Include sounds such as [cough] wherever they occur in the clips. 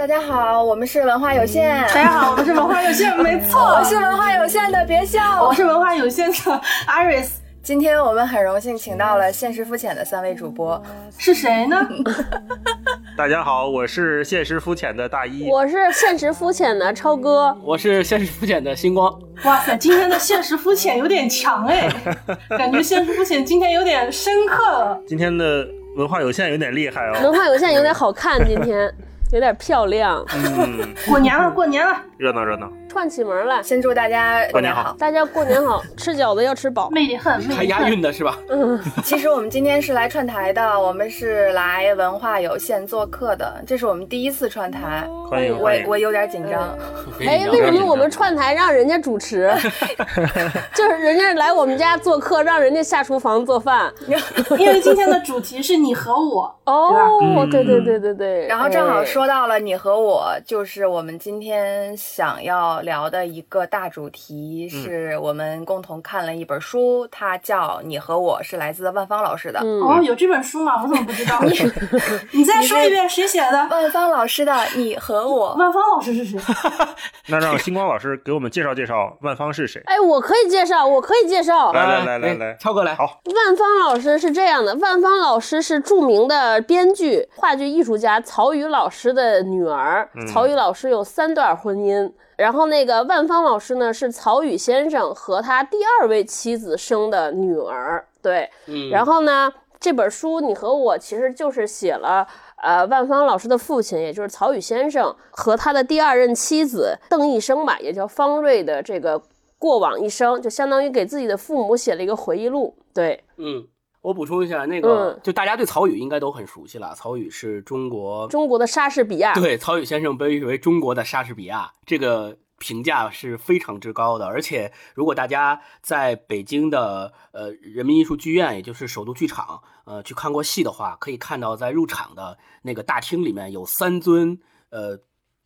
大家好，我们是文化有限。大家好，我们是文化有限，没错，[laughs] 我是文化有限的，别笑。我是文化有限的 Iris。今天我们很荣幸请到了现实肤浅的三位主播，是谁呢？[laughs] 大家好，我是现实肤浅的大一，我是现实肤浅的超哥，我是现实肤浅的星光。哇塞，今天的现实肤浅有点强哎，[laughs] 感觉现实肤浅今天有点深刻了。今天的文化有限有点厉害哦，文化有限有点好看，今天有点漂亮。嗯，过年了，过年了，热闹热闹。串起门来，先祝大家过年好！大家过年好，[laughs] 吃饺子要吃饱，魅力恨，还押韵的是吧？嗯，[laughs] 其实我们今天是来串台的，我们是来文化有限做客的，这是我们第一次串台，欢迎我我有点紧张。哎，为什么我们串台让人家主持？[laughs] 就是人家来我们家做客，让人家下厨房做饭，因为今天的主题是你和我哦，对对对对对，然后正好说到了你和我，就是我们今天想要。聊的一个大主题是我们共同看了一本书，它叫《你和我》，是来自万芳老师的。哦，有这本书吗？我怎么不知道？你 [laughs] 你再说一遍，谁写的？万芳老师的《你和我》。[laughs] 万芳老师是谁？[laughs] 那让星光老师给我们介绍介绍万芳是谁？哎，我可以介绍，我可以介绍。来来来来来，超哥来。好，万芳老师是这样的，万芳老师是著名的编剧、话剧艺术家曹禺老师的女儿。曹禺老师有三段婚姻。然后那个万芳老师呢，是曹禺先生和他第二位妻子生的女儿。对，嗯。然后呢，这本书你和我其实就是写了，呃，万芳老师的父亲，也就是曹禺先生和他的第二任妻子邓一生吧，也叫方瑞的这个过往一生，就相当于给自己的父母写了一个回忆录。对，嗯。我补充一下，那个就大家对曹禺应该都很熟悉了。曹禺是中国中国的莎士比亚，对，曹禺先生被誉为中国的莎士比亚，这个评价是非常之高的。而且，如果大家在北京的呃人民艺术剧院，也就是首都剧场，呃去看过戏的话，可以看到在入场的那个大厅里面有三尊呃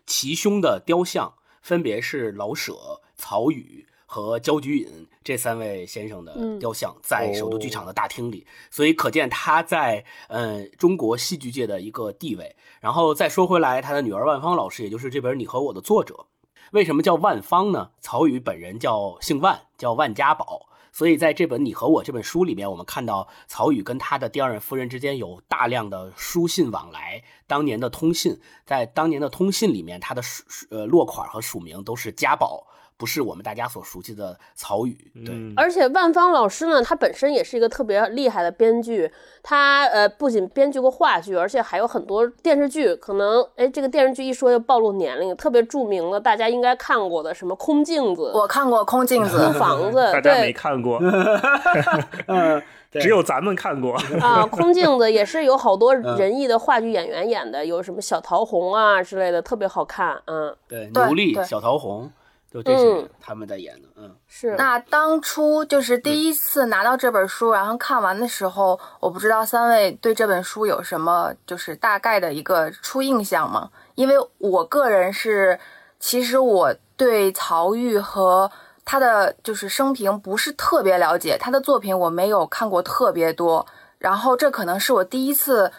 齐胸的雕像，分别是老舍、曹禺。和焦菊隐这三位先生的雕像在首都剧场的大厅里，所以可见他在嗯中国戏剧界的一个地位。然后再说回来，他的女儿万芳老师，也就是这本《你和我》的作者，为什么叫万芳呢？曹禺本人叫姓万，叫万家宝，所以在这本《你和我》这本书里面，我们看到曹禺跟他的第二任夫人之间有大量的书信往来，当年的通信，在当年的通信里面，他的署呃落款和署名都是家宝。不是我们大家所熟悉的曹禺，对。而且万芳老师呢，他本身也是一个特别厉害的编剧，他呃不仅编剧过话剧，而且还有很多电视剧。可能哎，这个电视剧一说就暴露年龄，特别著名的，大家应该看过的什么《空镜子》，我看过《空镜子》空房子，[laughs] 大家没看过，[laughs] [laughs] 嗯，只有咱们看过啊。《空镜子》也是有好多仁义的话剧演员演的，有什么小桃红啊之类的，特别好看。嗯，对，牛莉、小桃红。就这些他们在演的，嗯，是。那当初就是第一次拿到这本书，然后看完的时候，我不知道三位对这本书有什么就是大概的一个初印象吗？因为我个人是，其实我对曹禺和他的就是生平不是特别了解，他的作品我没有看过特别多，然后这可能是我第一次。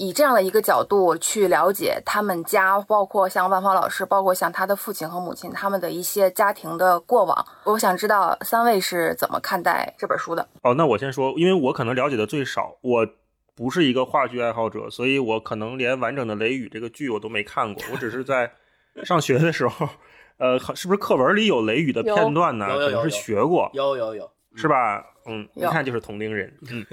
以这样的一个角度去了解他们家，包括像万芳老师，包括像他的父亲和母亲他们的一些家庭的过往。我想知道三位是怎么看待这本书的？哦，那我先说，因为我可能了解的最少，我不是一个话剧爱好者，所以我可能连完整的《雷雨》这个剧我都没看过。我只是在 [laughs] 上学的时候，呃，是不是课文里有《雷雨》的片段呢？可能是学过，有有有，是吧？嗯，一看就是同龄人。嗯。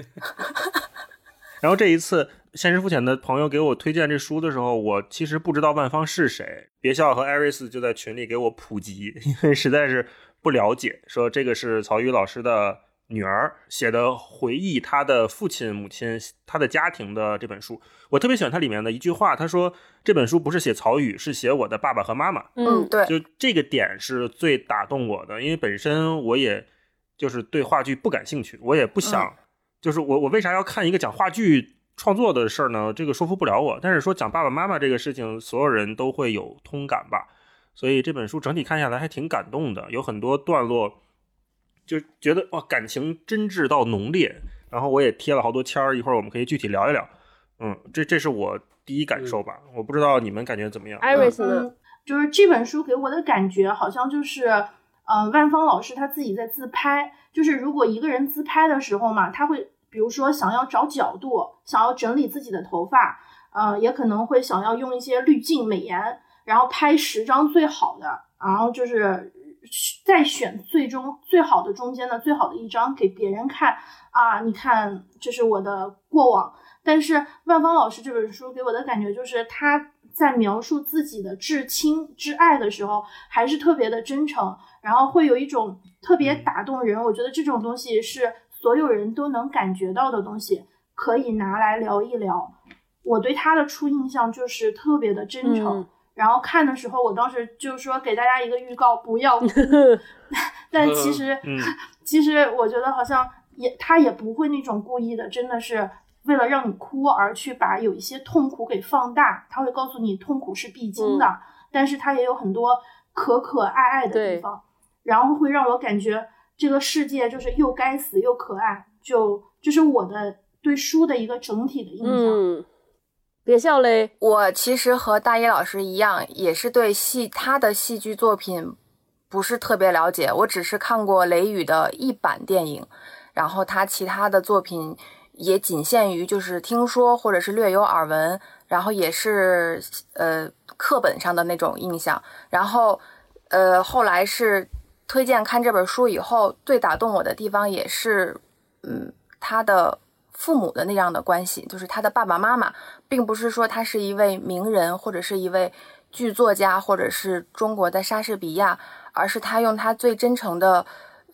[laughs] 然后这一次。现实肤浅的朋友给我推荐这书的时候，我其实不知道万方是谁。别笑和艾瑞斯就在群里给我普及，[laughs] 因为实在是不了解。说这个是曹禺老师的女儿写的回忆他的父亲母亲他的家庭的这本书。我特别喜欢它里面的一句话，他说这本书不是写曹禺，是写我的爸爸和妈妈。嗯，对，就这个点是最打动我的，因为本身我也就是对话剧不感兴趣，我也不想，就是我我为啥要看一个讲话剧？创作的事儿呢，这个说服不了我。但是说讲爸爸妈妈这个事情，所有人都会有通感吧。所以这本书整体看下来还挺感动的，有很多段落就觉得哇，感情真挚到浓烈。然后我也贴了好多签儿，一会儿我们可以具体聊一聊。嗯，这这是我第一感受吧，我不知道你们感觉怎么样。艾瑞斯就是这本书给我的感觉好像就是，嗯、万芳老师他自己在自拍，就是如果一个人自拍的时候嘛，他会比如说想要找角度，想要整理自己的头发，呃，也可能会想要用一些滤镜、美颜，然后拍十张最好的，然后就是再选最终最好的中间的最好的一张给别人看啊，你看这是我的过往。但是万芳老师这本书给我的感觉就是他在描述自己的至亲至爱的时候，还是特别的真诚，然后会有一种特别打动人。我觉得这种东西是所有人都能感觉到的东西，可以拿来聊一聊。我对他的初印象就是特别的真诚。嗯然后看的时候，我当时就是说给大家一个预告，不要哭。[laughs] [laughs] 但其实，嗯 [laughs] 其实我觉得好像也他也不会那种故意的，真的是为了让你哭而去把有一些痛苦给放大。他会告诉你痛苦是必经的，但是他也有很多可可爱爱的地方，然后会让我感觉这个世界就是又该死又可爱。就这是我的对书的一个整体的印象。嗯，别笑嘞。我其实和大一老师一样，也是对戏他的戏剧作品不是特别了解，我只是看过雷雨的一版电影，然后他其他的作品也仅限于就是听说或者是略有耳闻，然后也是呃课本上的那种印象，然后呃后来是推荐看这本书以后，最打动我的地方也是嗯他的父母的那样的关系，就是他的爸爸妈妈。并不是说他是一位名人或者是一位剧作家，或者是中国的莎士比亚，而是他用他最真诚的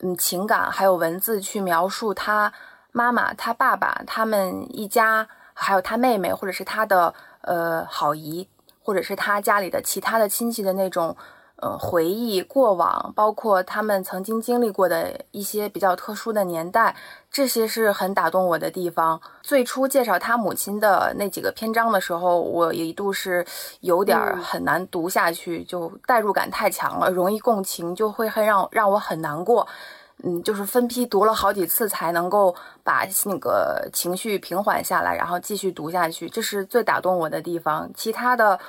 嗯情感还有文字去描述他妈妈、他爸爸他们一家，还有他妹妹或者是他的呃好姨，或者是他家里的其他的亲戚的那种。呃，回忆过往，包括他们曾经经历过的一些比较特殊的年代，这些是很打动我的地方。最初介绍他母亲的那几个篇章的时候，我一度是有点儿很难读下去，就代入感太强了，容易共情，就会很让让我很难过。嗯，就是分批读了好几次才能够把那个情绪平缓下来，然后继续读下去，这是最打动我的地方。其他的。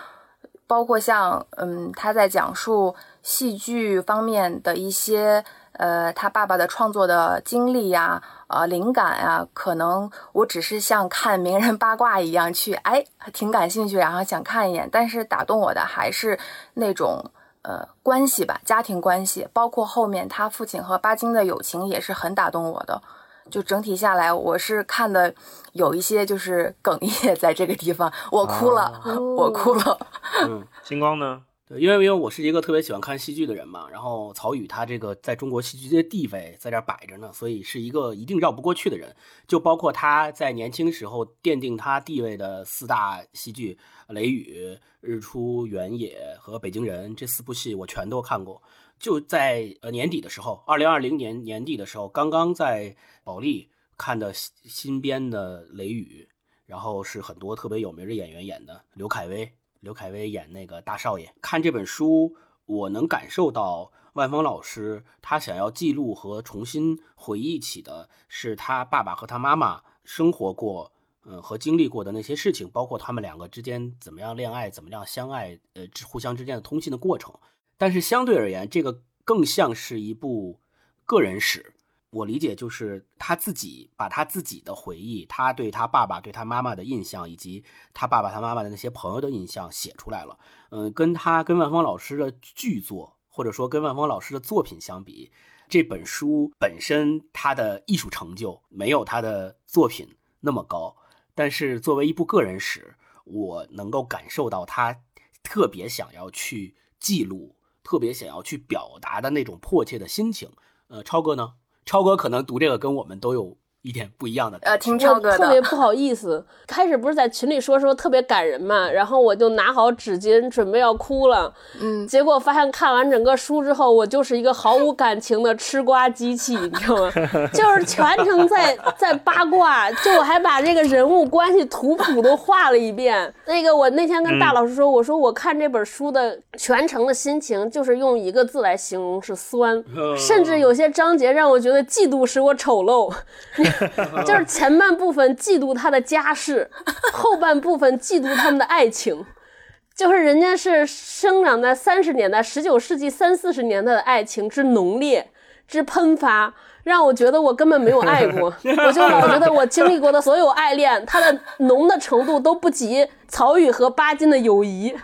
包括像嗯，他在讲述戏剧方面的一些呃，他爸爸的创作的经历呀、呃，灵感呀，可能我只是像看名人八卦一样去，哎，挺感兴趣，然后想看一眼。但是打动我的还是那种呃关系吧，家庭关系，包括后面他父亲和巴金的友情也是很打动我的。就整体下来，我是看的有一些就是哽咽在这个地方，我哭了，啊我哭了。嗯，星光呢？[laughs] 对，因为因为我是一个特别喜欢看戏剧的人嘛，然后曹禺他这个在中国戏剧界地位在这儿摆着呢，所以是一个一定绕不过去的人。就包括他在年轻时候奠定他地位的四大戏剧《雷雨》《日出》《原野》和《北京人》这四部戏，我全都看过。就在呃年底的时候，二零二零年年底的时候，刚刚在保利看的新新编的《雷雨》，然后是很多特别有名的演员演的，刘恺威。刘恺威演那个大少爷。看这本书，我能感受到万峰老师他想要记录和重新回忆起的是他爸爸和他妈妈生活过，嗯，和经历过的那些事情，包括他们两个之间怎么样恋爱，怎么样相爱，呃，互相之间的通信的过程。但是相对而言，这个更像是一部个人史。我理解就是他自己把他自己的回忆，他对他爸爸、对他妈妈的印象，以及他爸爸、他妈妈的那些朋友的印象写出来了。嗯，跟他跟万峰老师的剧作，或者说跟万峰老师的作品相比，这本书本身它的艺术成就没有他的作品那么高。但是作为一部个人史，我能够感受到他特别想要去记录，特别想要去表达的那种迫切的心情。呃，超哥呢？超哥可能读这个跟我们都有一点不一样的感呃，听超哥我特别，不好意思，开始不是在群里说说特别感人嘛，然后我就拿好纸巾准备要哭了，嗯，结果发现看完整个书之后，我就是一个毫无感情的吃瓜机器，你知道吗？[laughs] 就是全程在在八卦，就我还把这个人物关系图谱都画了一遍。那个我那天跟大老师说，我说我看这本书的全程的心情，就是用一个字来形容是酸，甚至有些章节让我觉得嫉妒使我丑陋。[laughs] [laughs] 就是前半部分嫉妒他的家世，[laughs] 后半部分嫉妒他们的爱情。就是人家是生长在三十年代，十九世纪三四十年代的爱情之浓烈之喷发。让我觉得我根本没有 [laughs] 爱过，[laughs] 我就老觉得我经历过的所有爱恋，它的浓的程度都不及曹禺和巴金的友谊。[laughs]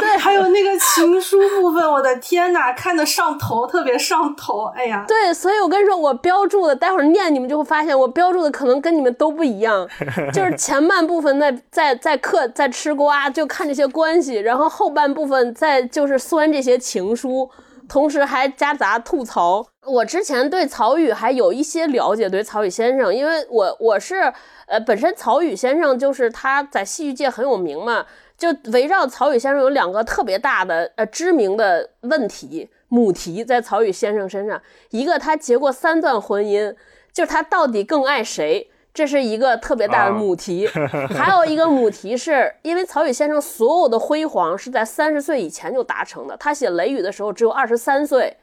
对，还有那个情书部分，我的天呐，看得上头，特别上头。哎呀，对，所以我跟你说，我标注的，待会儿念你们就会发现，我标注的可能跟你们都不一样。就是前半部分在在在嗑在吃瓜，就看这些关系，然后后半部分在就是酸这些情书。同时还夹杂吐槽。我之前对曹禺还有一些了解，对曹禺先生，因为我我是呃，本身曹禺先生就是他在戏剧界很有名嘛，就围绕曹禺先生有两个特别大的呃知名的问题母题在曹禺先生身上，一个他结过三段婚姻，就是他到底更爱谁？这是一个特别大的母题，[laughs] 还有一个母题是因为曹禺先生所有的辉煌是在三十岁以前就达成的。他写《雷雨》的时候只有二十三岁，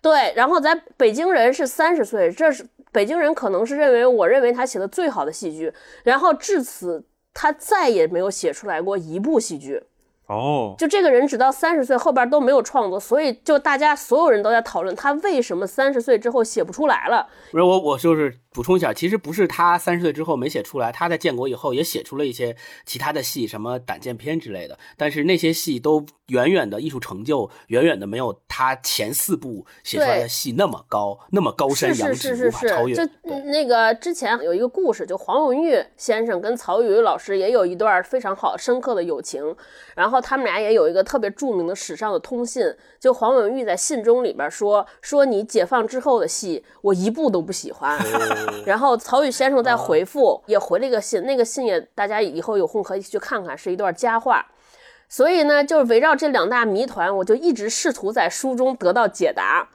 对，然后在北京人是三十岁，这是北京人可能是认为我认为他写的最好的戏剧，然后至此他再也没有写出来过一部戏剧。哦，就这个人直到三十岁后边都没有创作，所以就大家所有人都在讨论他为什么三十岁之后写不出来了。不是我，我就是。补充一下，其实不是他三十岁之后没写出来，他在建国以后也写出了一些其他的戏，什么胆剑篇之类的。但是那些戏都远远的艺术成就，远远的没有他前四部写出来的戏那么高，那么高山仰止，无法超越。就那个之前有一个故事，就黄永玉先生跟曹禺老师也有一段非常好深刻的友情，然后他们俩也有一个特别著名的史上的通信。就黄永玉在信中里边说说你解放之后的戏，我一部都不喜欢。然后曹禺先生在回复，也回了一个信，那个信也大家以后有空可以去看看，是一段佳话。所以呢，就是围绕这两大谜团，我就一直试图在书中得到解答。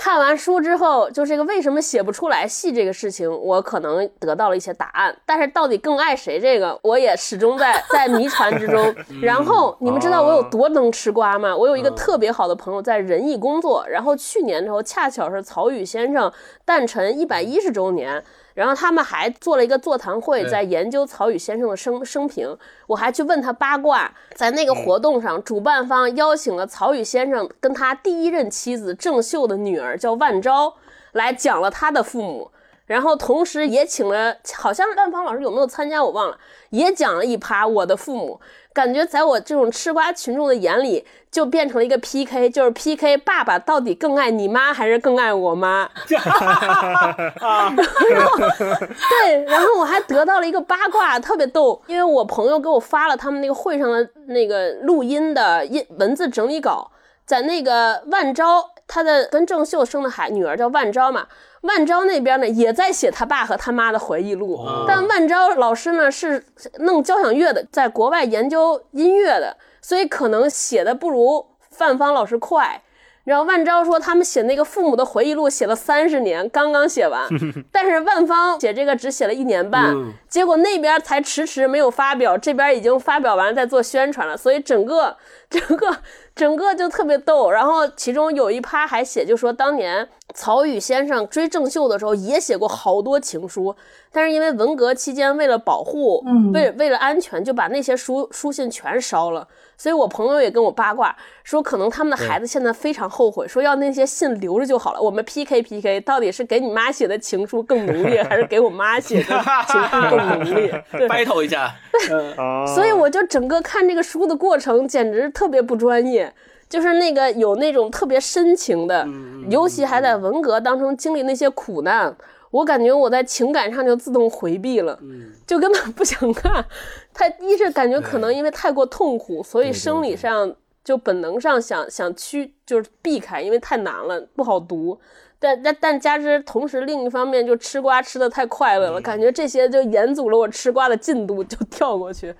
看完书之后，就这个为什么写不出来戏这个事情，我可能得到了一些答案。但是到底更爱谁这个，我也始终在在谜团之中。[laughs] 然后你们知道我有多能吃瓜吗？我有一个特别好的朋友在仁义工作，然后去年的时候恰巧是曹禺先生诞辰一百一十周年。然后他们还做了一个座谈会，在研究曹禺先生的生生平。我还去问他八卦，在那个活动上，主办方邀请了曹禺先生跟他第一任妻子郑秀的女儿叫万昭来讲了他的父母，然后同时也请了，好像万芳老师有没有参加我忘了，也讲了一趴我的父母。感觉在我这种吃瓜群众的眼里，就变成了一个 PK，就是 PK 爸爸到底更爱你妈还是更爱我妈？[laughs] 然后对，然后我还得到了一个八卦，特别逗，因为我朋友给我发了他们那个会上的那个录音的音文字整理稿，在那个万昭，他的跟郑秀生的孩女儿叫万昭嘛。万昭那边呢，也在写他爸和他妈的回忆录，但万昭老师呢是弄交响乐的，在国外研究音乐的，所以可能写的不如范芳老师快。然后万昭说，他们写那个父母的回忆录写了三十年，刚刚写完，[laughs] 但是万芳写这个只写了一年半，结果那边才迟迟没有发表，这边已经发表完，在做宣传了，所以整个 [laughs] 整个。整个就特别逗，然后其中有一趴还写，就说当年曹禺先生追郑秀的时候也写过好多情书，但是因为文革期间为了保护，为为了安全，就把那些书书信全烧了。所以我朋友也跟我八卦说，可能他们的孩子现在非常后悔，说要那些信留着就好了。我们 PK PK，到底是给你妈写的情书更浓烈，还是给我妈写的情书更浓烈？[laughs] battle 一下。[laughs] 所以我就整个看这个书的过程，简直特别不专业。就是那个有那种特别深情的，尤其还在文革当中经历那些苦难，我感觉我在情感上就自动回避了，就根本不想看。他一是感觉可能因为太过痛苦，所以生理上就本能上想想去就是避开，因为太难了，不好读。但但但加之同时，另一方面就吃瓜吃的太快乐了，感觉这些就延阻了我吃瓜的进度，就跳过去，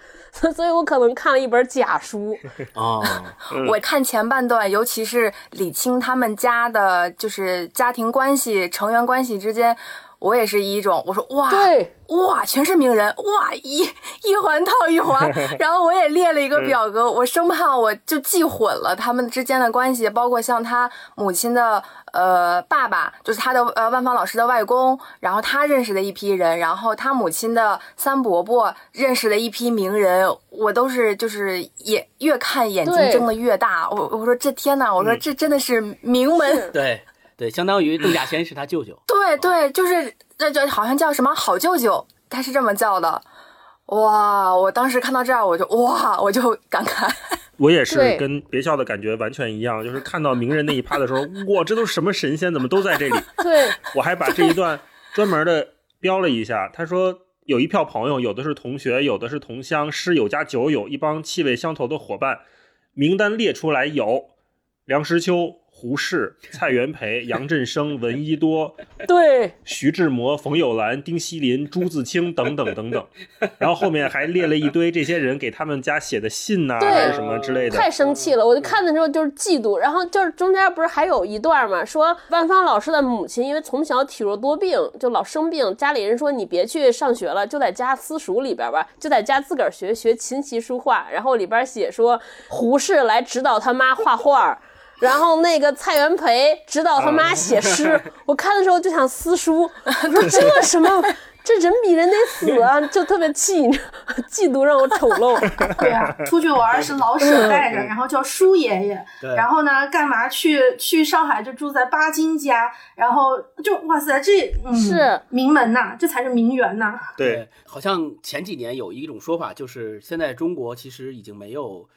所以我可能看了一本假书啊。[laughs] 我看前半段，尤其是李青他们家的，就是家庭关系、成员关系之间，我也是一种我说哇对哇全是名人哇一一环套一环，[laughs] 然后我也列了一个表格，我生怕我就记混了他们之间的关系，包括像他母亲的呃爸爸，就是他的呃万芳老师的外公，然后他认识的一批人，然后他母亲的三伯伯认识的一批名人，我都是就是也越看眼睛睁得越大，我我说这天呐，我说这真的是名门。[laughs] 对对，相当于邓稼先是他舅舅。对对，就是那叫好像叫什么好舅舅，他是这么叫的。哇！我当时看到这儿，我就哇，我就感慨。[laughs] 我也是跟别校的感觉完全一样，就是看到名人那一趴的时候，哇，这都是什么神仙，怎么都在这里？[laughs] 对，[laughs] 我还把这一段专门的标了一下。他说有一票朋友，有的是同学，有的是同乡，师友加酒友，一帮气味相投的伙伴。名单列出来有梁实秋、胡适、蔡元培、杨振声、[laughs] 闻一多、对，徐志摩、冯友兰、丁锡林、朱自清等等等等，然后后面还列了一堆这些人给他们家写的信呐、对还是什么之类的。太生气了！我就看的时候就是嫉妒，然后就是中间不是还有一段嘛，说万芳老师的母亲因为从小体弱多病，就老生病，家里人说你别去上学了，就在家私塾里边吧，就在家自个儿学学琴棋书画，然后里边写说胡适来指导他妈画画。然后那个蔡元培指导他妈写诗，[laughs] 我看的时候就想撕书，[laughs] 我说这什么，这人比人得死啊，就特别气，嫉妒让我丑陋。[laughs] 对啊，出去玩是老舍带着，然后叫舒爷爷，然后呢，干嘛去去上海就住在巴金家，然后就哇塞，这嗯是。名门呐，这才是名媛呐。对，，好像前几年有一种说法，就是现在中国其实已经没有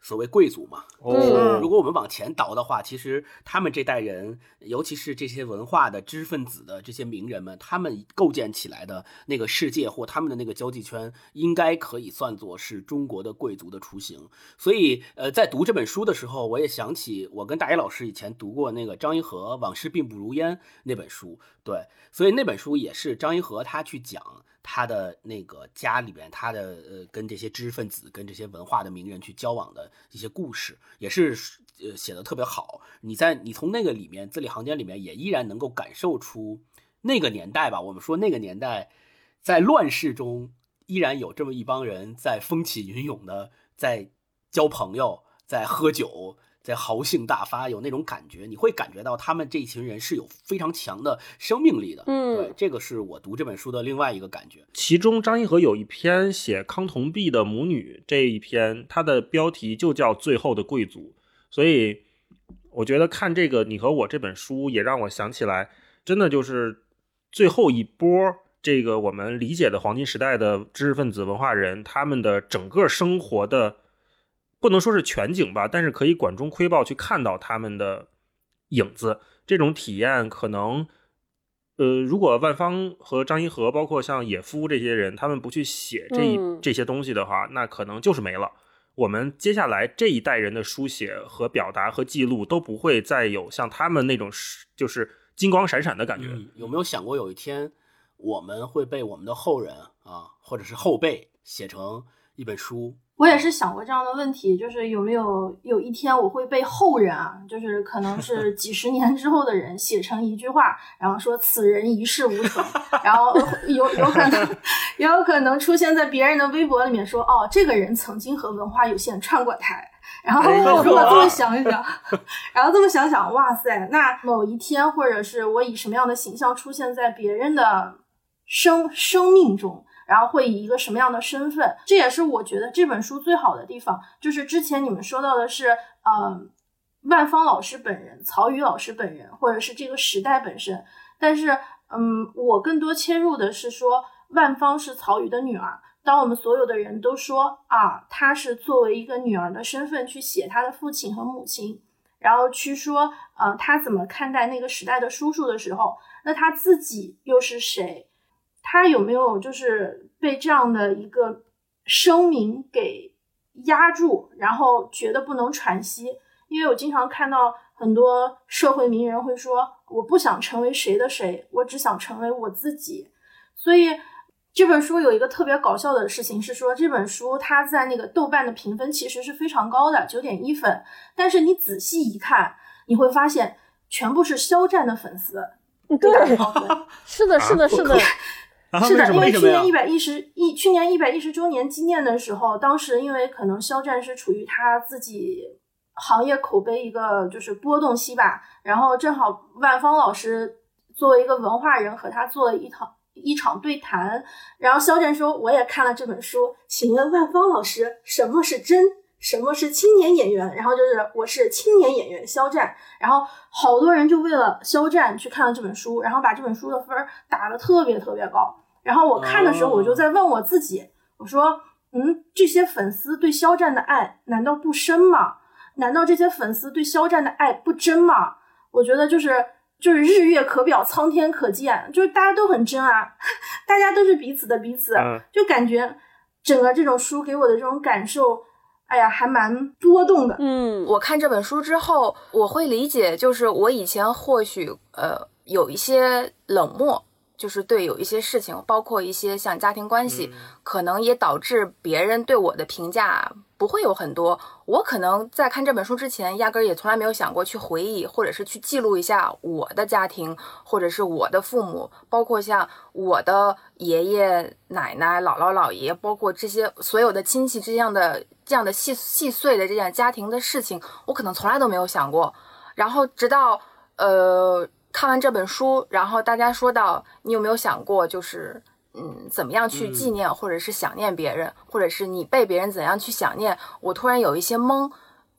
所谓贵族嘛。哦，如果我们往前倒的话，其实他们这代人，尤其是这些文化的知识分子的这些名人们，他们构建起来的那个世界或他们的那个交际圈，应该可以算作是中国的贵族的雏形。所以，呃，在读这本书的时候，我也想起我跟大一老师以前读过那个张一和《往事并不如烟》那本书。对，所以那本书也是张一和他去讲他的那个家里边，他的呃跟这些知识分子、跟这些文化的名人去交往的一些故事，也是呃写的特别好。你在你从那个里面字里行间里面，也依然能够感受出那个年代吧。我们说那个年代在乱世中，依然有这么一帮人在风起云涌的在交朋友，在喝酒。在豪兴大发，有那种感觉，你会感觉到他们这一群人是有非常强的生命力的。嗯对，这个是我读这本书的另外一个感觉。其中张一和有一篇写康同弼的母女这一篇，它的标题就叫《最后的贵族》，所以我觉得看这个你和我这本书，也让我想起来，真的就是最后一波这个我们理解的黄金时代的知识分子、文化人，他们的整个生活的不能说是全景吧，但是可以管中窥豹去看到他们的影子，这种体验可能。呃，如果万方和张一和，包括像野夫这些人，他们不去写这一、嗯这些东西的话，那可能就是没了。我们接下来这一代人的书写和表达和记录都不会再有像他们那种是就是金光闪闪的感觉。嗯，有没有想过有一天我们会被我们的后人啊，或者是后辈写成一本书？我也是想过这样的问题，就是有没有有一天我会被后人啊，就是可能是几十年之后的人写成一句话，然后说此人一事无成，然后有有可能也有可能出现在别人的微博里面说，哦，这个人曾经和文化有限串过台。然后我这么这么想一想，然后这么想想，哇塞，那某一天或者是我以什么样的形象出现在别人的生生命中，然后会以一个什么样的身份？这也是我觉得这本书最好的地方，就是之前你们说到的是，呃，万芳老师本人、曹禺老师本人，或者是这个时代本身。但是，嗯，我更多切入的是说，万芳是曹禺的女儿。当我们所有的人都说啊，她是作为一个女儿的身份去写她的父亲和母亲，然后去说，呃，她怎么看待那个时代的叔叔的时候，那她自己又是谁？他有没有就是被这样的一个声明给压住，然后觉得不能喘息？因为我经常看到很多社会名人会说：“我不想成为谁的谁，我只想成为我自己。”所以这本书有一个特别搞笑的事情是说，这本书它在那个豆瓣的评分其实是非常高的，九点一分。但是你仔细一看，你会发现全部是肖战的粉丝。对，[laughs] 是的，是的，是的。是的，因为去年一百一十一，去年一百一十周年纪念的时候，当时因为可能肖战是处于他自己行业口碑一个就是波动期吧，然后正好万芳老师作为一个文化人和他做了一场一场对谈，然后肖战说我也看了这本书，请问万芳老师什么是真，什么是青年演员？然后就是我是青年演员肖战，然后好多人就为了肖战去看了这本书，然后把这本书的分打得特别特别高。然后我看的时候，我就在问我自己，我说，嗯，这些粉丝对肖战的爱难道不深吗？难道这些粉丝对肖战的爱不真吗？我觉得就是就是日月可表，苍天可见，就是大家都很真啊，[laughs] 大家都是彼此的彼此，就感觉整个这种书给我的这种感受，哎呀，还蛮波动的。嗯，我看这本书之后，我会理解，就是我以前或许呃有一些冷漠。就是对有一些事情，包括一些像家庭关系，可能也导致别人对我的评价不会有很多。我可能在看这本书之前，压根儿也从来没有想过去回忆，或者是去记录一下我的家庭，或者是我的父母，包括像我的爷爷奶奶、姥姥姥爷，包括这些所有的亲戚这样的这样的细细碎的这样家庭的事情，我可能从来都没有想过。然后直到呃。看完这本书，然后大家说到，你有没有想过，就是嗯，怎么样去纪念或者是想念别人，或者是你被别人怎样去想念？我突然有一些懵，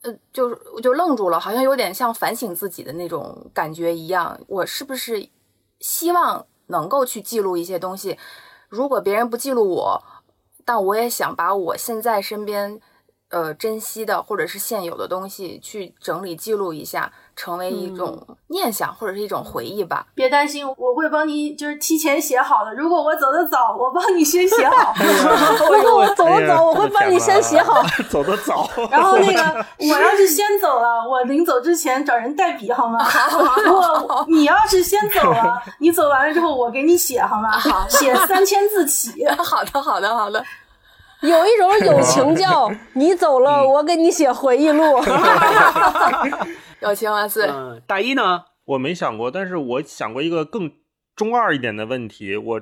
呃，就是我就愣住了，好像有点像反省自己的那种感觉一样。我是不是希望能够去记录一些东西？如果别人不记录我，但我也想把我现在身边。呃，珍惜的或者是现有的东西，去整理记录一下，成为一种念想或者是一种回忆吧。别担心，我会帮你，就是提前写好的。如果我走的早，我帮你先写好。[laughs] 如果我走的早，我会帮你先写好。走的早。然后那个，[laughs] 我要是先走了，我临走之前找人代笔好吗？好。[laughs] 如果你要是先走了，你走完了之后，我给你写好吗？好，写三千字起。好的，好的，好的。有一种友情叫你走了，我给你写回忆录。[laughs] 友情万岁。大一呢？我没想过，但是我想过一个更中二一点的问题。我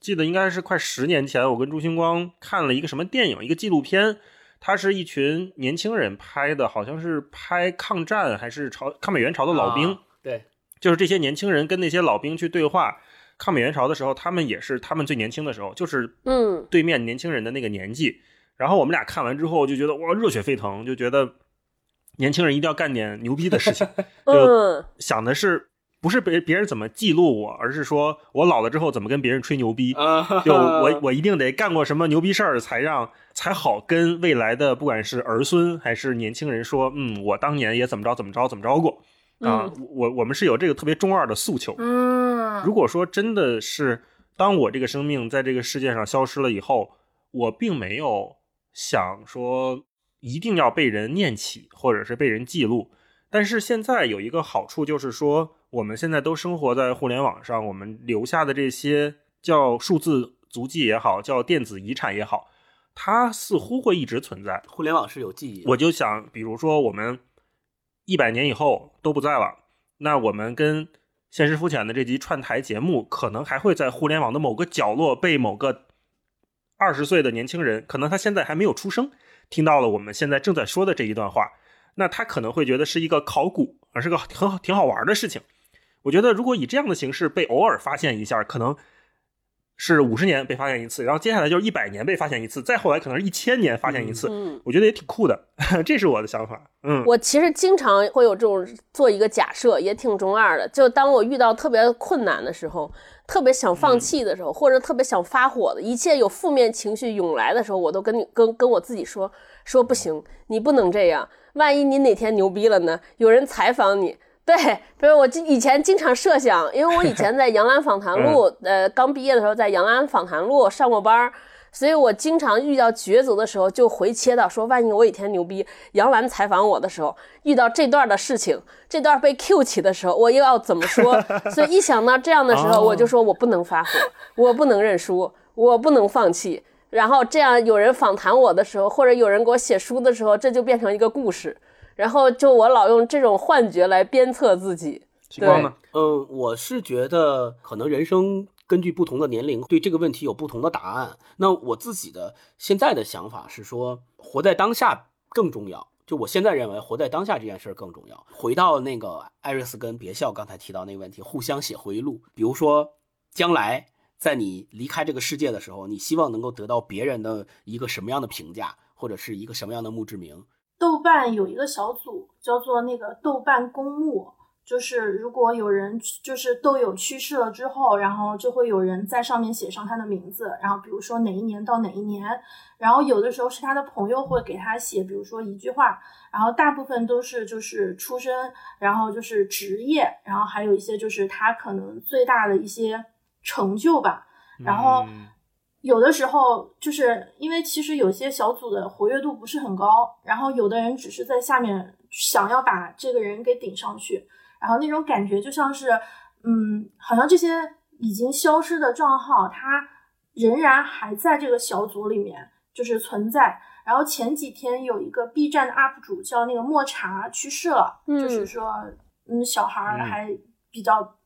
记得应该是快十年前，我跟朱星光看了一个什么电影，一个纪录片，它是一群年轻人拍的，好像是拍抗战还是朝抗美援朝的老兵。对，就是这些年轻人跟那些老兵去对话。抗美援朝的时候，他们也是他们最年轻的时候，就是嗯，对面年轻人的那个年纪。然后我们俩看完之后就觉得哇，热血沸腾，就觉得年轻人一定要干点牛逼的事情。[laughs] 就想的是不是别别人怎么记录我，而是说我老了之后怎么跟别人吹牛逼。就我我一定得干过什么牛逼事儿，才让才好跟未来的不管是儿孙还是年轻人说，嗯，我当年也怎么着怎么着怎么着过。啊，我我们是有这个特别中二的诉求。嗯，如果说真的是当我这个生命在这个世界上消失了以后，我并没有想说一定要被人念起或者是被人记录。但是现在有一个好处就是说，我们现在都生活在互联网上，我们留下的这些叫数字足迹也好，叫电子遗产也好，它似乎会一直存在。互联网是有记忆。我就想，比如说我们。一百年以后都不在了，那我们跟现实肤浅的这集串台节目，可能还会在互联网的某个角落被某个二十岁的年轻人，可能他现在还没有出生，听到了我们现在正在说的这一段话，那他可能会觉得是一个考古，而是个很好挺好玩的事情。我觉得如果以这样的形式被偶尔发现一下，可能。是五十年被发现一次，然后接下来就是一百年被发现一次，再后来可能是一千年发现一次。嗯，我觉得也挺酷的，[laughs] 这是我的想法。嗯，我其实经常会有这种做一个假设，也挺中二的。就当我遇到特别困难的时候，特别想放弃的时候，或者特别想发火的，一切有负面情绪涌来的时候，我都跟你跟跟我自己说说不行，你不能这样。万一你哪天牛逼了呢？有人采访你。对，比如我以前经常设想，因为我以前在杨澜访谈录，[laughs] 呃，刚毕业的时候在杨澜访谈录上过班所以我经常遇到抉择的时候就回切到说，万一我一天牛逼，杨澜采访我的时候遇到这段的事情，这段被 Q 起的时候，我又要怎么说？所以一想到这样的时候，我就说我不能发火，我不能认输，我不能放弃。然后这样有人访谈我的时候，或者有人给我写书的时候，这就变成一个故事。然后就我老用这种幻觉来鞭策自己，激光呢？嗯，我是觉得可能人生根据不同的年龄，对这个问题有不同的答案。那我自己的现在的想法是说，活在当下更重要。就我现在认为，活在当下这件事儿更重要。回到那个艾瑞斯跟别笑刚才提到那个问题，互相写回忆录。比如说，将来在你离开这个世界的时候，你希望能够得到别人的一个什么样的评价，或者是一个什么样的墓志铭？豆瓣有一个小组叫做那个豆瓣公墓。就是如果有人就是豆友去世了之后，然后就会有人在上面写上他的名字，然后比如说哪一年到哪一年，然后有的时候是他的朋友会给他写，比如说一句话，然后大部分都是就是出生，然后就是职业，然后还有一些就是他可能最大的一些成就吧，然后有的时候就是因为其实有些小组的活跃度不是很高，然后有的人只是在下面想要把这个人给顶上去。然后那种感觉就像是，嗯，好像这些已经消失的账号，它仍然还在这个小组里面，就是存在。然后前几天有一个 B 站的 UP 主叫那个墨茶去世了，就是说，嗯，小孩还比较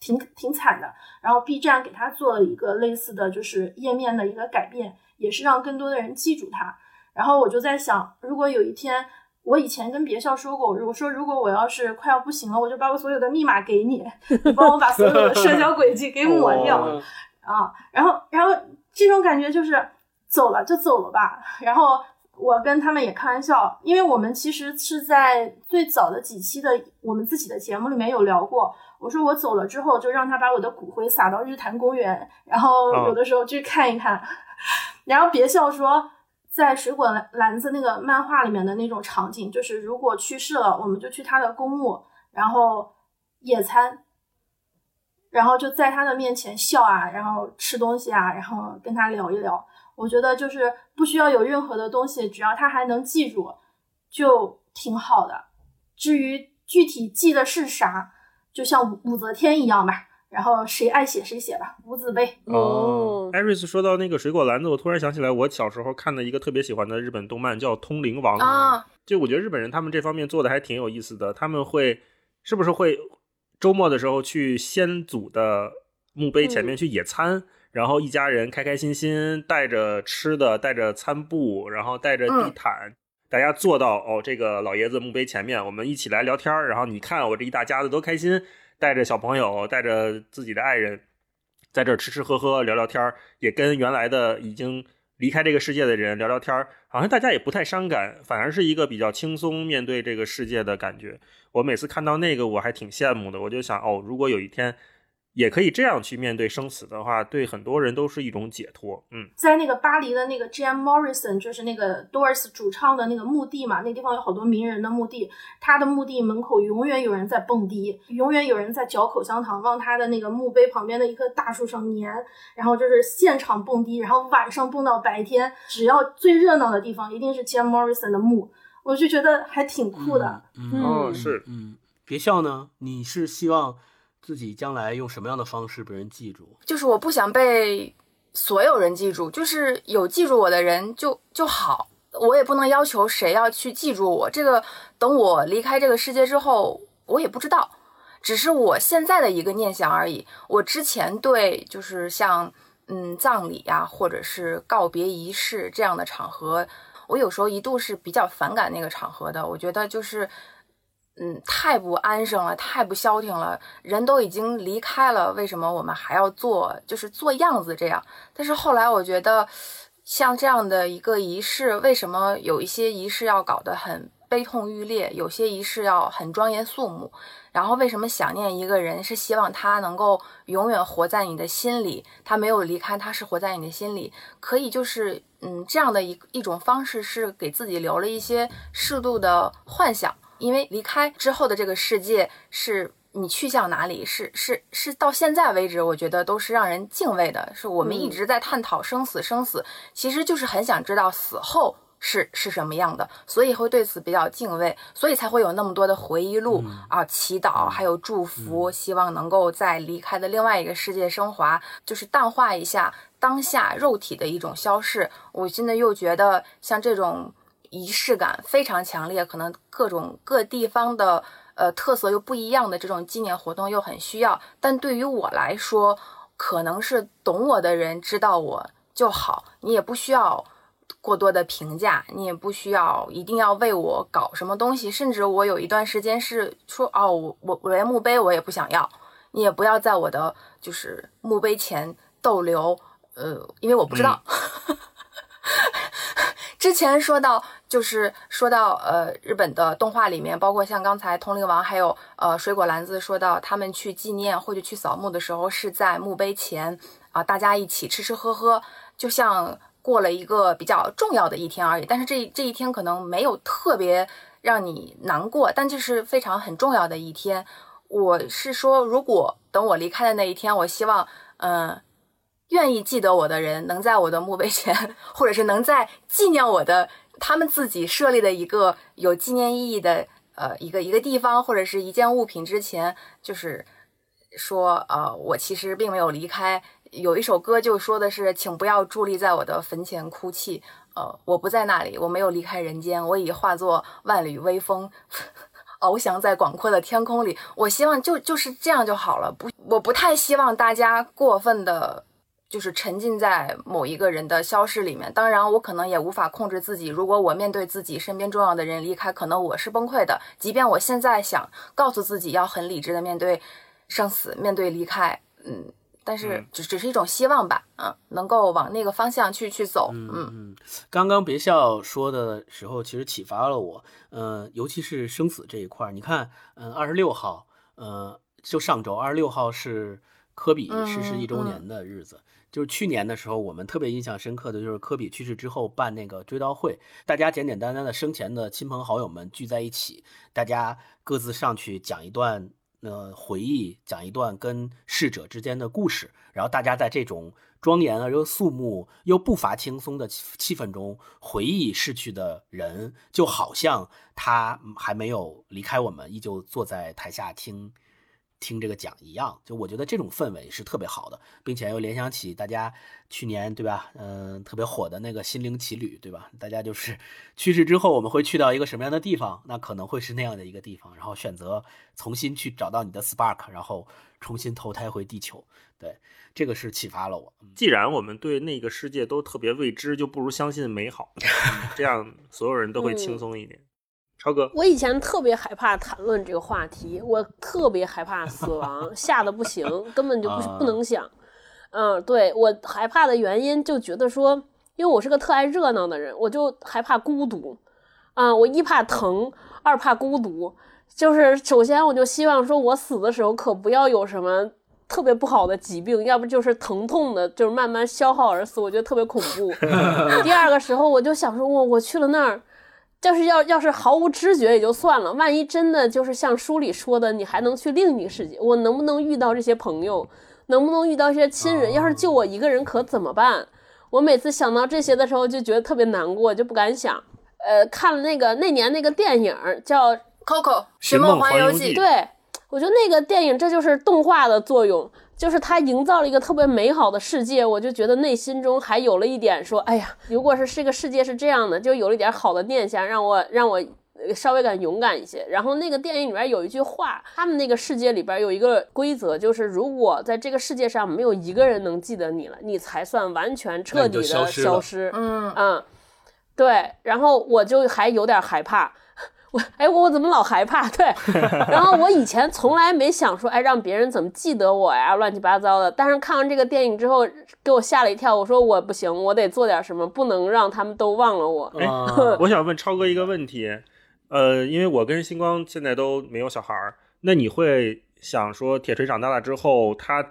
挺挺惨的。然后 B 站给他做了一个类似的就是页面的一个改变，也是让更多的人记住他。然后我就在想，如果有一天。我以前跟别笑说过，我说如果我要是快要不行了，我就把我所有的密码给你，你帮我把所有的社交轨迹给抹掉 [laughs] 啊。然后，然后这种感觉就是走了就走了吧。然后我跟他们也开玩笑，因为我们其实是在最早的几期的我们自己的节目里面有聊过。我说我走了之后，就让他把我的骨灰撒到日坛公园，然后有的时候去看一看。[laughs] 然后别笑说。在水果篮子那个漫画里面的那种场景，就是如果去世了，我们就去他的公墓，然后野餐，然后就在他的面前笑啊，然后吃东西啊，然后跟他聊一聊。我觉得就是不需要有任何的东西，只要他还能记住，就挺好的。至于具体记的是啥，就像武则天一样吧。然后谁爱写谁写吧，无字碑。哦，艾瑞斯说到那个水果篮子，我突然想起来，我小时候看的一个特别喜欢的日本动漫叫《通灵王》啊。就我觉得日本人他们这方面做的还挺有意思的，他们会是不是会周末的时候去先祖的墓碑前面去野餐，然后一家人开开心心带着吃的，带着餐布，然后带着地毯，大家坐到哦这个老爷子墓碑前面，我们一起来聊天然后你看我这一大家子多开心。带着小朋友，带着自己的爱人，在这儿吃吃喝喝，聊聊天也跟原来的已经离开这个世界的人聊聊天好像大家也不太伤感，反而是一个比较轻松面对这个世界的感觉。我每次看到那个，我还挺羡慕的。我就想，哦，如果有一天。也可以这样去面对生死的话，对很多人都是一种解脱。嗯，在那个巴黎的那个 Jim Morrison，就是那个 Doors 主唱的那个墓地嘛，那地方有好多名人的墓地，他的墓地门口永远有人在蹦迪，永远有人在嚼口香糖，往他的那个墓碑旁边的一棵大树上粘，然后就是现场蹦迪，然后晚上蹦到白天，只要最热闹的地方一定是 Jim Morrison 的墓，我就觉得还挺酷的。嗯，是，嗯，别笑呢，你是希望。自己将来用什么样的方式被人记住？就是我不想被所有人记住，就是有记住我的人就就好。我也不能要求谁要去记住我。这个等我离开这个世界之后，我也不知道，只是我现在的一个念想而已。我之前对就是像嗯葬礼呀，或者是告别仪式这样的场合，我有时候一度是比较反感那个场合的。我觉得就是。嗯，太不安生了，太不消停了。人都已经离开了，为什么我们还要做，就是做样子这样？但是后来我觉得，像这样的一个仪式，为什么有一些仪式要搞得很悲痛欲裂，有些仪式要很庄严肃穆？然后为什么想念一个人是希望他能够永远活在你的心里？他没有离开，他是活在你的心里。可以就是嗯，这样的一一种方式是给自己留了一些适度的幻想。因为离开之后的这个世界是你去向哪里，是是是到现在为止，我觉得都是让人敬畏的。是我们一直在探讨生死，生死其实就是很想知道死后是是什么样的，所以会对此比较敬畏，所以才会有那么多的回忆录啊、祈祷，还有祝福，希望能够在离开的另外一个世界升华，就是淡化一下当下肉体的一种消逝。我现在又觉得像这种。仪式感非常强烈，可能各种各地方的呃特色又不一样的这种纪念活动又很需要。但对于我来说，可能是懂我的人知道我就好，你也不需要过多的评价，你也不需要一定要为我搞什么东西。甚至我有一段时间是说，哦，我我我连墓碑我也不想要，你也不要在我的就是墓碑前逗留，呃，因为我不知道。[laughs] 之前说到，就是说到，呃，日本的动画里面，包括像刚才通灵王，还有呃水果篮子说到，他们去纪念或者去扫墓的时候，是在墓碑前啊，大家一起吃吃喝喝，就像过了一个比较重要的一天而已。但是这这一天可能没有特别让你难过，但这是非常很重要的一天。我是说，如果等我离开的那一天，我希望，嗯。愿意记得我的人，能在我的墓碑前，或者是能在纪念我的他们自己设立的一个有纪念意义的呃一个一个地方，或者是一件物品之前，就是说呃我其实并没有离开。有一首歌就说的是，请不要伫立在我的坟前哭泣。呃，我不在那里，我没有离开人间，我已化作万缕微风，翱翔在广阔的天空里。我希望就就是这样就好了。不，我不太希望大家过分的。就是沉浸在某一个人的消失里面，当然我可能也无法控制自己。如果我面对自己身边重要的人离开，可能我是崩溃的。即便我现在想告诉自己要很理智的面对生死，面对离开，嗯，但是只只是一种希望吧，嗯，能够往那个方向去去走，嗯嗯。刚刚别笑说的时候，其实启发了我，嗯，尤其是生死这一块儿。你看，嗯，二十六号，呃，就上周二十六号是科比逝世一周年的日子。就是去年的时候，我们特别印象深刻的就是科比去世之后办那个追悼会，大家简简单单的生前的亲朋好友们聚在一起，大家各自上去讲一段呃回忆，讲一段跟逝者之间的故事，然后大家在这种庄严而又肃穆又不乏轻松的气氛中回忆逝去的人，就好像他还没有离开我们，依旧坐在台下听。听这个讲一样，就我觉得这种氛围是特别好的，并且又联想起大家去年对吧，嗯，特别火的那个心灵奇旅对吧？大家就是 [laughs] 去世之后我们会去到一个什么样的地方？那可能会是那样的一个地方，然后选择重新去找到你的 spark，然后重新投胎回地球。对，这个是启发了我。既然我们对那个世界都特别未知，就不如相信美好，[laughs] 这样所有人都会轻松一点。超哥，我以前特别害怕谈论这个话题，我特别害怕死亡，吓得不行，根本就不不能想。嗯，对我害怕的原因，就觉得说，因为我是个特爱热闹的人，我就害怕孤独。啊，我一怕疼，二怕孤独。就是首先，我就希望说我死的时候可不要有什么特别不好的疾病，要不就是疼痛的，就是慢慢消耗而死，我觉得特别恐怖。[laughs] 第二个时候，我就想说，我我去了那儿。就是要要是毫无知觉也就算了，万一真的就是像书里说的，你还能去另一个世界，我能不能遇到这些朋友，能不能遇到这些亲人？要是就我一个人可怎么办？我每次想到这些的时候就觉得特别难过，就不敢想。呃，看了那个那年那个电影叫《Coco》《寻梦环游记》，对我觉得那个电影这就是动画的作用。就是他营造了一个特别美好的世界，我就觉得内心中还有了一点说，哎呀，如果是这个世界是这样的，就有了一点好的念想，让我让我稍微敢勇敢一些。然后那个电影里边有一句话，他们那个世界里边有一个规则，就是如果在这个世界上没有一个人能记得你了，你才算完全彻底的消失。嗯嗯，对。然后我就还有点害怕。我哎，我怎么老害怕？对，然后我以前从来没想说，哎，让别人怎么记得我呀，乱七八糟的。但是看完这个电影之后，给我吓了一跳。我说我不行，我得做点什么，不能让他们都忘了我。哎，我想问超哥一个问题，呃，因为我跟星光现在都没有小孩儿，那你会想说，铁锤长大了之后，他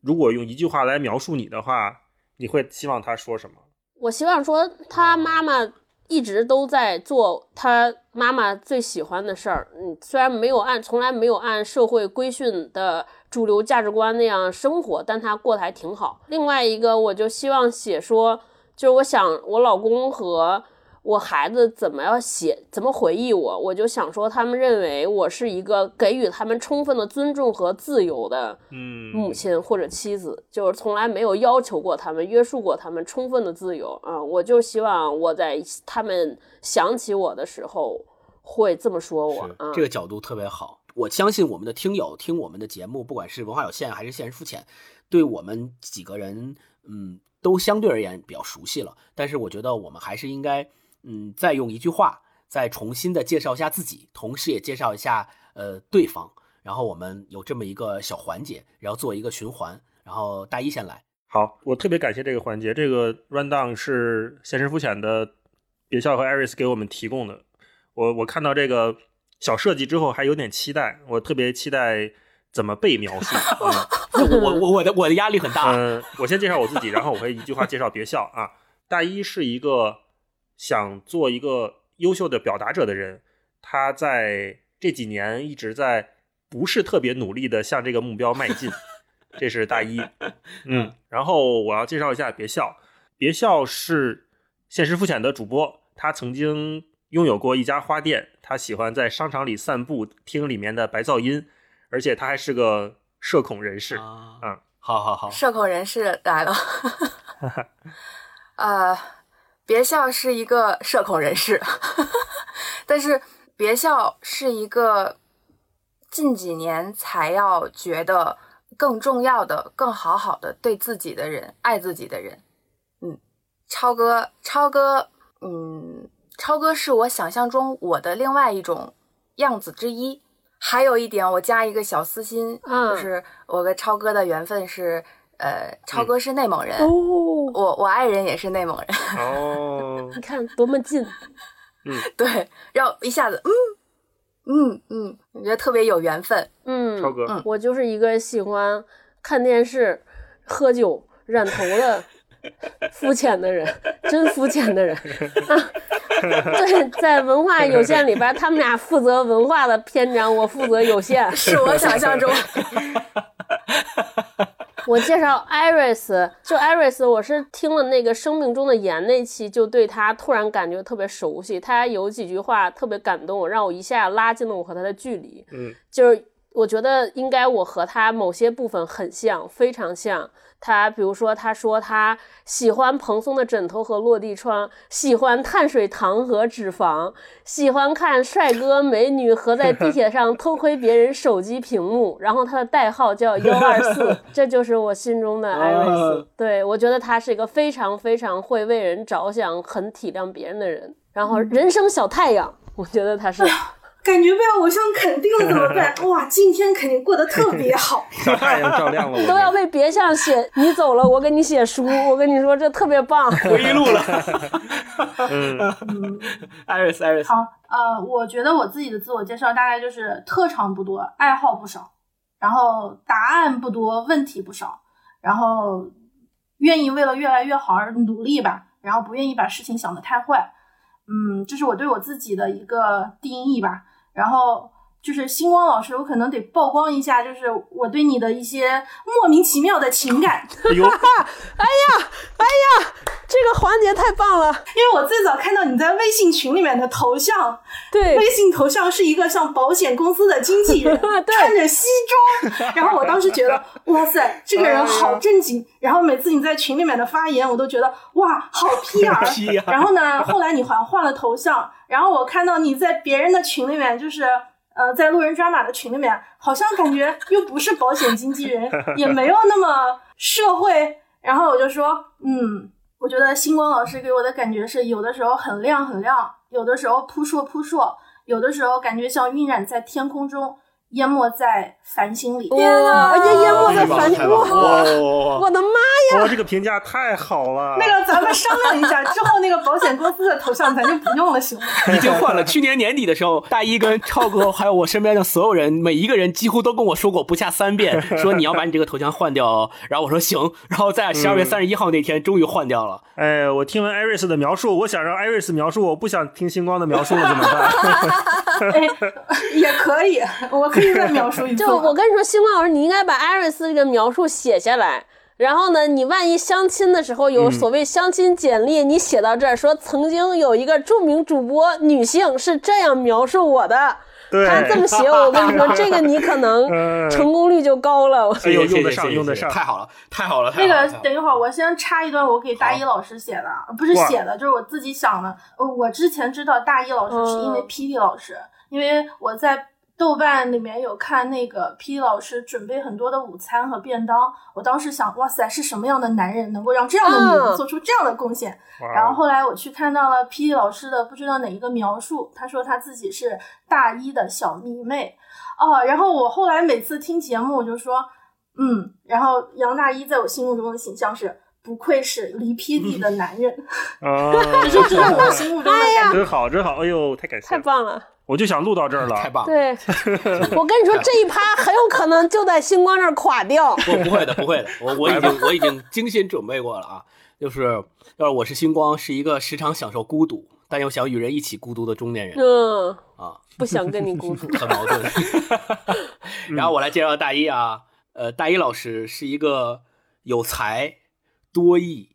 如果用一句话来描述你的话，你会希望他说什么？我希望说他妈妈。一直都在做他妈妈最喜欢的事儿，嗯，虽然没有按从来没有按社会规训的主流价值观那样生活，但他过得还挺好。另外一个，我就希望写说，就是我想我老公和。我孩子怎么要写，怎么回忆我，我就想说，他们认为我是一个给予他们充分的尊重和自由的，嗯，母亲或者妻子，就是从来没有要求过他们，约束过他们充分的自由啊。我就希望我在他们想起我的时候会这么说我。这个角度特别好，我相信我们的听友听我们的节目，不管是文化有限还是现实肤浅，对我们几个人，嗯，都相对而言比较熟悉了。但是我觉得我们还是应该，嗯，再用一句话，再重新的介绍一下自己，同时也介绍一下呃对方。然后我们有这么一个小环节，然后做一个循环。然后大一先来。好，我特别感谢这个环节。这个 rundown 是现实肤浅的别笑和 Iris 给我们提供的。我我看到这个小设计之后，还有点期待。我特别期待怎么被描述。[laughs] [laughs] 我我我的我的压力很大。嗯，我先介绍我自己，然后我会一句话介绍别笑啊。大一是一个想做一个优秀的表达者的人，他在这几年一直在不是特别努力的向这个目标迈进。这是大一，[laughs] 嗯，然后我要介绍一下别笑。别笑是现实肤浅的主播，他曾经拥有过一家花店，他喜欢在商场里散步，听里面的白噪音，而且他还是个社恐人士。嗯，好好好，社恐人士来了。[laughs] [laughs] 呃，别笑是一个社恐人士，[laughs] 但是别笑是一个近几年才要觉得。更重要的，更好好的对自己的人，爱自己的人，嗯，超哥，超哥，嗯，超哥是我想象中我的另外一种样子之一。还有一点，我加一个小私心，就是我跟超哥的缘分是，呃，超哥是内蒙人，我我爱人也是内蒙人，哦，你看多么近，嗯，对，然后一下子，嗯。嗯嗯，我觉得特别有缘分。嗯，超哥，我就是一个喜欢看电视、喝酒、染头的肤浅的人，真肤浅的人啊。对，在文化有限里边，他们俩负责文化的篇章，我负责有限。是我想象中。[laughs] 我介绍 Iris，就 Iris，我是听了那个《生命中的盐》那期，就对他突然感觉特别熟悉。他有几句话特别感动，让我一下拉近了我和他的距离。嗯，就是我觉得应该我和他某些部分很像，非常像。他比如说，他说他喜欢蓬松的枕头和落地窗，喜欢碳水糖和脂肪，喜欢看帅哥美女和在地铁上偷窥别人手机屏幕。然后他的代号叫 [laughs] 幺二四，这就是我心中的艾瑞斯。对我觉得他是一个非常非常会为人着想、很体谅别人的人。然后人生小太阳，我觉得他是。感觉被偶像肯定了怎么办？[laughs] 哇，今天肯定过得特别好。[laughs] 小太阳照亮了我。都要为别向写，你走了，我给你写书。我跟你说，这特别棒。[laughs] 回忆录了。嗯，Iris，Iris。好，呃，我觉得我自己的自我介绍大概就是特长不多，爱好不少，然后答案不多，问题不少，然后愿意为了越来越好而努力吧，然后不愿意把事情想得太坏。嗯，这是我对我自己的一个定义吧。然后就是星光老师，我可能得曝光一下，就是我对你的一些莫名其妙的情感。[laughs] 哎呦，哎呀，哎呀，这个环节太棒了！因为我最早看到你在微信群里面的头像，对，微信头像是一个像保险公司的经纪人，[laughs] 穿着西装。然后我当时觉得，哇塞，这个人好正经。然后每次你在群里面的发言，我都觉得哇，好 [laughs] PR。然后呢，后来你好像换了头像。然后我看到你在别人的群里面，就是呃，在路人抓马的群里面，好像感觉又不是保险经纪人，也没有那么社会。然后我就说，嗯，我觉得星光老师给我的感觉是，有的时候很亮很亮，有的时候扑朔扑朔，有的时候感觉像晕染在天空中。淹没在繁星里，天啊！淹淹没在繁星，哇！我的妈呀！哇，这个评价太好了。那个，咱们商量一下，之后那个保险公司的头像咱就不用了，行吗？[laughs] 已经换了。去年年底的时候，大一跟超哥还有我身边的所有人，每一个人几乎都跟我说过不下三遍，说你要把你这个头像换掉。然后我说行。然后在十二月三十一号那天，终于换掉了。哎，我听完艾瑞斯的描述，我想让艾瑞斯描述，我不想听星光的描述了，怎么办？[laughs] 哎，也可以，我。可以再描述一次。就我跟你说，星光老师，你应该把艾瑞斯这个描述写下来。然后呢，你万一相亲的时候有所谓相亲简历，你写到这儿说，曾经有一个著名主播女性是这样描述我的。他这么写，我跟你说，这个你可能 [laughs] 成功率就高了。[laughs] 哎呦，用得上，用得上，太好了，太好了。那个，等一会儿，我先插一段，我给大一老师写的，不是写的，就是我自己想的。呃，我之前知道大一老师是因为霹雳老师，因为我在。豆瓣里面有看那个 P 老师准备很多的午餐和便当，我当时想，哇塞，是什么样的男人能够让这样的女人做出这样的贡献？然后后来我去看到了 P 老师的不知道哪一个描述，他说他自己是大一的小迷妹，哦，然后我后来每次听节目我就说，嗯，然后杨大一在我心目中的形象是。不愧是离劈地的男人 [laughs] 啊，这就是我心目中的。真好，真好！哎呦，太感谢，太棒了！我就想录到这儿了，太棒。对，[laughs] 我跟你说，这一趴很有可能就在星光这儿垮掉。不，[laughs] 不会的，不会的。我我已经我已经精心准备过了啊！就是要是我是星光，是一个时常享受孤独，但又想与人一起孤独的中年人。嗯啊，不想跟你孤独，很矛盾。然后我来介绍大一啊，呃，大一老师是一个有才。多疑，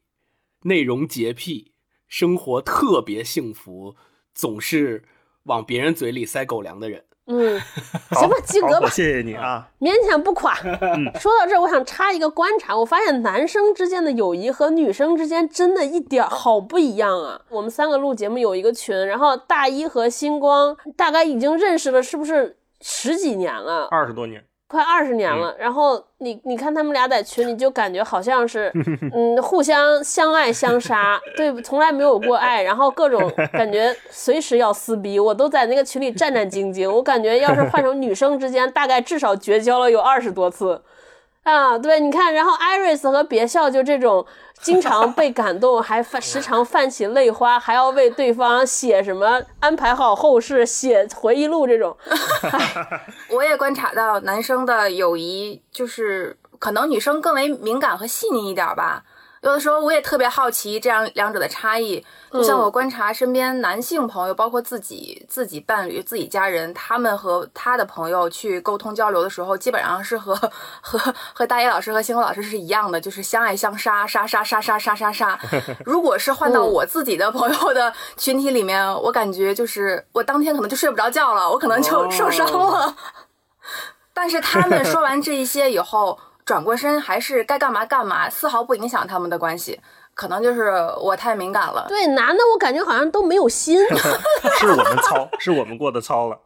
内容洁癖，生活特别幸福，总是往别人嘴里塞狗粮的人。嗯，行吧，及格吧。谢谢你啊，勉强不垮。说到这儿，我想插一个观察，我发现男生之间的友谊和女生之间真的一点好不一样啊。我们三个录节目有一个群，然后大一和星光大概已经认识了，是不是十几年了？二十多年。快二十年了，然后你你看他们俩在群里就感觉好像是，[laughs] 嗯，互相相爱相杀，对，从来没有过爱，然后各种 [laughs] 感觉随时要撕逼，我都在那个群里战战兢兢，我感觉要是换成女生之间，大概至少绝交了有二十多次。啊，对，你看，然后艾瑞斯和别笑就这种，经常被感动，还泛时常泛起泪花，还要为对方写什么安排好后事，写回忆录这种。[laughs] 我也观察到男生的友谊，就是可能女生更为敏感和细腻一点吧。有的时候我也特别好奇这样两者的差异，就像我观察身边男性朋友，包括自己、自己伴侣、自己家人，他们和他的朋友去沟通交流的时候，基本上是和和和大野老师和星河老师是一样的，就是相爱相杀，杀杀杀杀杀杀杀。[laughs] 如果是换到我自己的朋友的群体里面，我感觉就是我当天可能就睡不着觉了，我可能就受伤了。[laughs] 但是他们说完这一些以后。转过身还是该干嘛干嘛，丝毫不影响他们的关系。可能就是我太敏感了。对，男的我感觉好像都没有心。[laughs] 是我们糙，是我们过得糙了。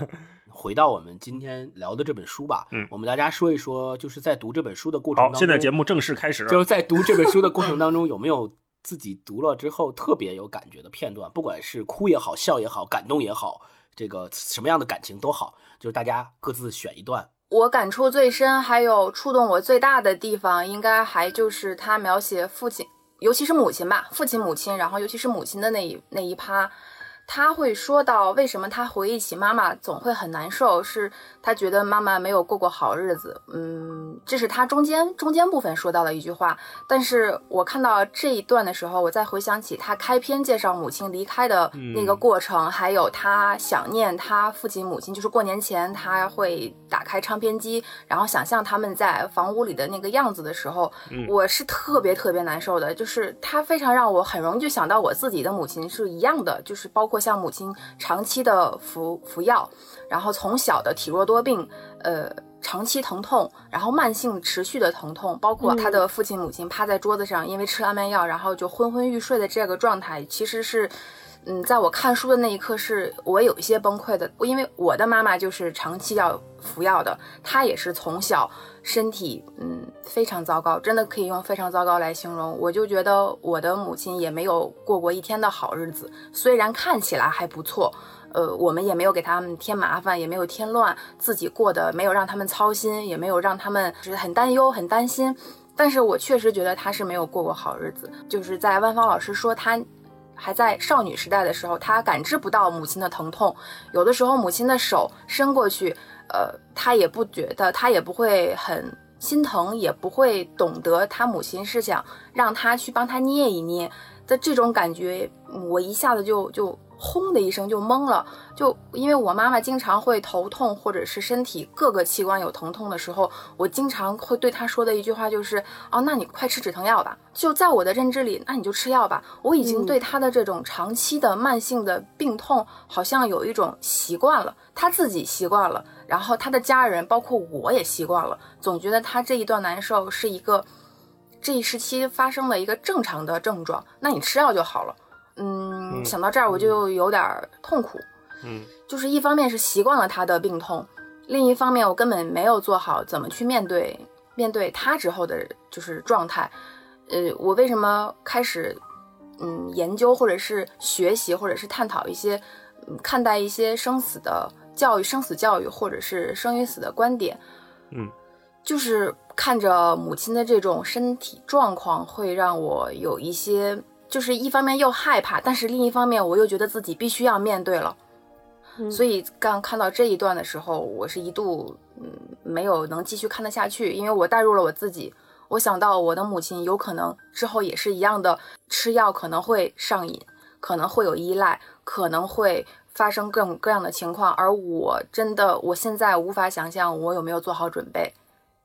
[laughs] 回到我们今天聊的这本书吧，嗯，我们大家说一说，就是在读这本书的过程当中，现在节目正式开始。就是在读这本书的过程当中，有没有自己读了之后特别有感觉的片段？不管是哭也好，笑也好，感动也好，这个什么样的感情都好，就是大家各自选一段。我感触最深，还有触动我最大的地方，应该还就是他描写父亲，尤其是母亲吧，父亲、母亲，然后尤其是母亲的那一那一趴。他会说到为什么他回忆起妈妈总会很难受，是他觉得妈妈没有过过好日子。嗯，这是他中间中间部分说到的一句话。但是我看到这一段的时候，我再回想起他开篇介绍母亲离开的那个过程，还有他想念他父亲母亲，就是过年前他会打开唱片机，然后想象他们在房屋里的那个样子的时候，我是特别特别难受的。就是他非常让我很容易就想到我自己的母亲是一样的，就是包括。或像母亲长期的服服药，然后从小的体弱多病，呃，长期疼痛，然后慢性持续的疼痛，包括他的父亲母亲趴在桌子上，因为吃安眠药，然后就昏昏欲睡的这个状态，其实是。嗯，在我看书的那一刻，是我有一些崩溃的，因为我的妈妈就是长期要服药的，她也是从小身体嗯非常糟糕，真的可以用非常糟糕来形容。我就觉得我的母亲也没有过过一天的好日子，虽然看起来还不错，呃，我们也没有给他们添麻烦，也没有添乱，自己过得没有让他们操心，也没有让他们就是很担忧、很担心，但是我确实觉得他是没有过过好日子。就是在万芳老师说他。还在少女时代的时候，她感知不到母亲的疼痛。有的时候，母亲的手伸过去，呃，他也不觉得，他也不会很心疼，也不会懂得他母亲是想让他去帮他捏一捏的这种感觉。我一下子就就。轰的一声就懵了，就因为我妈妈经常会头痛，或者是身体各个器官有疼痛的时候，我经常会对她说的一句话就是：哦，那你快吃止疼药吧。就在我的认知里，那你就吃药吧。我已经对她的这种长期的慢性的病痛，好像有一种习惯了，她自己习惯了，然后她的家人，包括我也习惯了，总觉得她这一段难受是一个这一时期发生了一个正常的症状，那你吃药就好了。嗯，想到这儿我就有点痛苦。嗯，就是一方面是习惯了他的病痛，另一方面我根本没有做好怎么去面对面对他之后的就是状态。呃，我为什么开始嗯研究或者是学习或者是探讨一些看待一些生死的教育、生死教育或者是生与死的观点？嗯，就是看着母亲的这种身体状况，会让我有一些。就是一方面又害怕，但是另一方面我又觉得自己必须要面对了，所以刚看到这一段的时候，我是一度嗯没有能继续看得下去，因为我带入了我自己，我想到我的母亲有可能之后也是一样的吃药可能会上瘾，可能会有依赖，可能会发生各种各样的情况，而我真的我现在无法想象我有没有做好准备。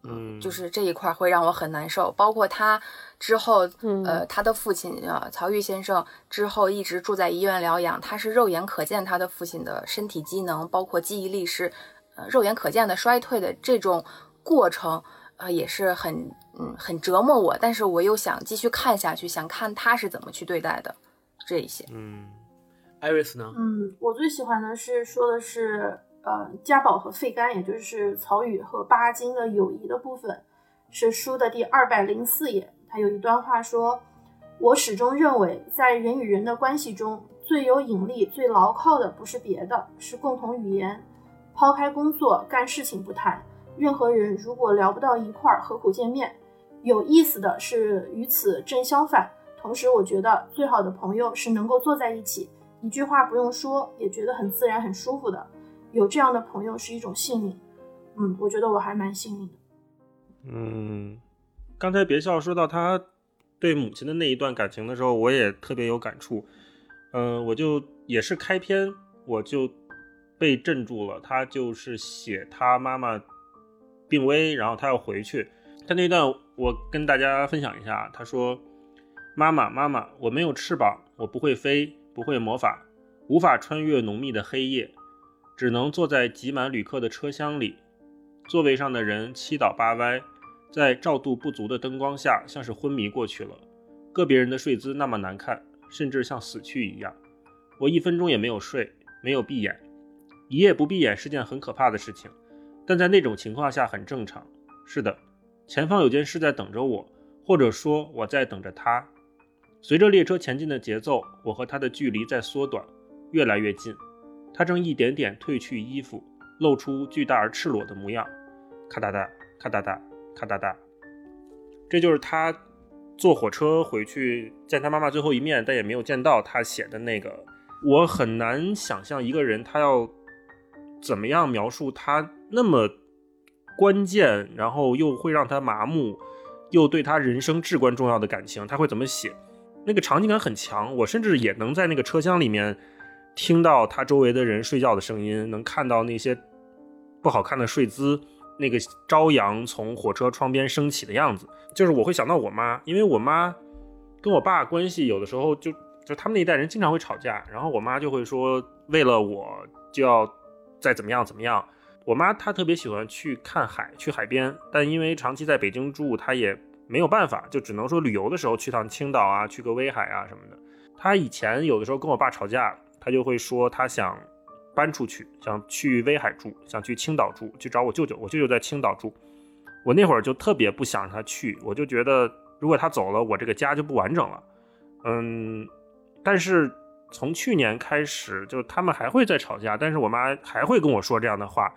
嗯，就是这一块会让我很难受，包括他之后，呃，他的父亲啊，曹郁先生之后一直住在医院疗养，他是肉眼可见他的父亲的身体机能，包括记忆力是，呃，肉眼可见的衰退的这种过程，啊，也是很，嗯，很折磨我，但是我又想继续看下去，想看他是怎么去对待的，这一些，嗯，艾瑞斯呢？嗯，我最喜欢的是说的是。呃，家宝和费干，也就是曹禺和巴金的友谊的部分，是书的第二百零四页。他有一段话说：“我始终认为，在人与人的关系中，最有引力、最牢靠的不是别的，是共同语言。抛开工作干事情不谈，任何人如果聊不到一块儿，何苦见面？有意思的是与此正相反。同时，我觉得最好的朋友是能够坐在一起，一句话不用说，也觉得很自然、很舒服的。”有这样的朋友是一种幸运，嗯，我觉得我还蛮幸运的。嗯，刚才别笑说到他对母亲的那一段感情的时候，我也特别有感触。嗯，我就也是开篇我就被镇住了。他就是写他妈妈病危，然后他要回去。他那段我跟大家分享一下。他说：“妈妈，妈妈，我没有翅膀，我不会飞，不会魔法，无法穿越浓密的黑夜。”只能坐在挤满旅客的车厢里，座位上的人七倒八歪，在照度不足的灯光下，像是昏迷过去了。个别人的睡姿那么难看，甚至像死去一样。我一分钟也没有睡，没有闭眼。一夜不闭眼是件很可怕的事情，但在那种情况下很正常。是的，前方有件事在等着我，或者说我在等着他。随着列车前进的节奏，我和他的距离在缩短，越来越近。他正一点点褪去衣服，露出巨大而赤裸的模样。咔哒哒，咔哒哒，咔哒哒。这就是他坐火车回去见他妈妈最后一面，但也没有见到他写的那个。我很难想象一个人他要怎么样描述他那么关键，然后又会让他麻木，又对他人生至关重要的感情，他会怎么写？那个场景感很强，我甚至也能在那个车厢里面。听到他周围的人睡觉的声音，能看到那些不好看的睡姿，那个朝阳从火车窗边升起的样子，就是我会想到我妈，因为我妈跟我爸关系有的时候就就他们那一代人经常会吵架，然后我妈就会说为了我就要再怎么样怎么样。我妈她特别喜欢去看海，去海边，但因为长期在北京住，她也没有办法，就只能说旅游的时候去趟青岛啊，去个威海啊什么的。她以前有的时候跟我爸吵架。他就会说他想搬出去，想去威海住，想去青岛住，去找我舅舅。我舅舅在青岛住。我那会儿就特别不想让他去，我就觉得如果他走了，我这个家就不完整了。嗯，但是从去年开始，就他们还会再吵架，但是我妈还会跟我说这样的话，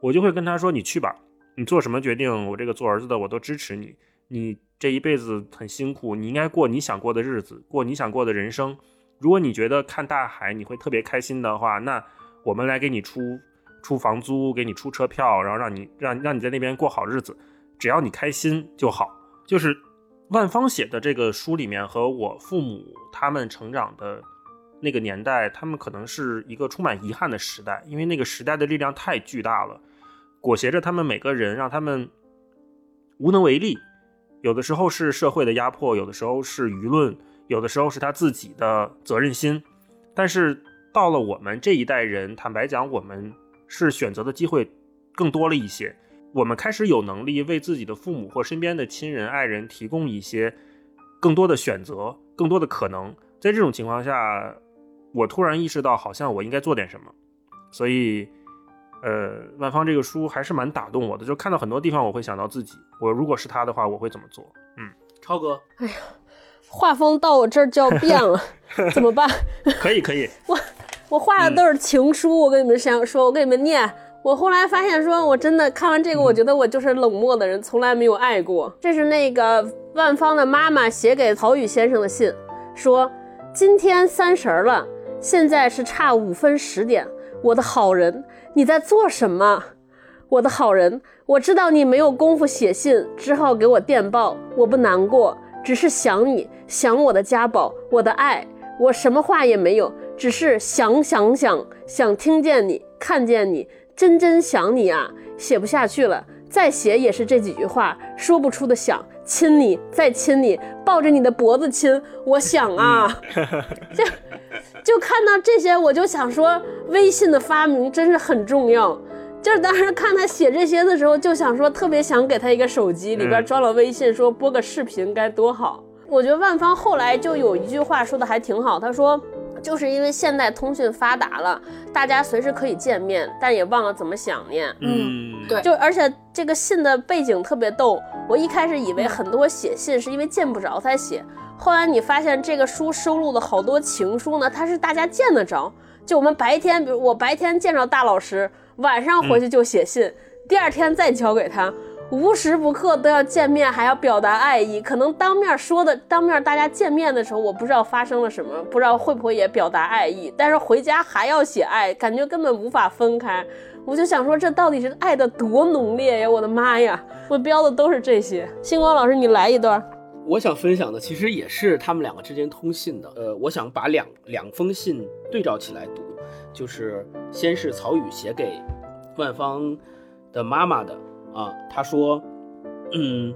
我就会跟他说：“你去吧，你做什么决定，我这个做儿子的我都支持你。你这一辈子很辛苦，你应该过你想过的日子，过你想过的人生。”如果你觉得看大海你会特别开心的话，那我们来给你出出房租，给你出车票，然后让你让让你在那边过好日子，只要你开心就好。就是万芳写的这个书里面，和我父母他们成长的那个年代，他们可能是一个充满遗憾的时代，因为那个时代的力量太巨大了，裹挟着他们每个人，让他们无能为力。有的时候是社会的压迫，有的时候是舆论。有的时候是他自己的责任心，但是到了我们这一代人，坦白讲，我们是选择的机会更多了一些。我们开始有能力为自己的父母或身边的亲人、爱人提供一些更多的选择、更多的可能。在这种情况下，我突然意识到，好像我应该做点什么。所以，呃，万芳这个书还是蛮打动我的，就看到很多地方我会想到自己，我如果是他的话，我会怎么做？嗯，超哥，哎呀，画风到我这儿就要变了，[laughs] 怎么办？可以可以，[laughs] 我我画的都是情书，我跟你们想说，我给你们念。我后来发现，说我真的看完这个，我觉得我就是冷漠的人，从来没有爱过。这是那个万芳的妈妈写给曹禺先生的信，说今天三十了，现在是差五分十点。我的好人，你在做什么？我的好人，我知道你没有功夫写信，只好给我电报。我不难过，只是想你，想我的家宝，我的爱。我什么话也没有，只是想想想，想听见你，看见你。真真想你啊，写不下去了，再写也是这几句话，说不出的想亲你，再亲你，抱着你的脖子亲。我想啊，[laughs] 就就看到这些，我就想说，微信的发明真是很重要。就是当时看他写这些的时候，就想说，特别想给他一个手机，里边装了微信，说播个视频该多好。我觉得万芳后来就有一句话说的还挺好，他说。就是因为现代通讯发达了，大家随时可以见面，但也忘了怎么想念。嗯，对。就而且这个信的背景特别逗，我一开始以为很多写信是因为见不着才写，后来你发现这个书收录的好多情书呢，它是大家见得着。就我们白天，比如我白天见着大老师，晚上回去就写信，第二天再交给他。无时不刻都要见面，还要表达爱意。可能当面说的，当面大家见面的时候，我不知道发生了什么，不知道会不会也表达爱意。但是回家还要写爱，感觉根本无法分开。我就想说，这到底是爱的多浓烈呀！我的妈呀，我标的都是这些。星光老师，你来一段。我想分享的其实也是他们两个之间通信的。呃，我想把两两封信对照起来读，就是先是曹禺写给万芳的妈妈的。啊，他说，嗯，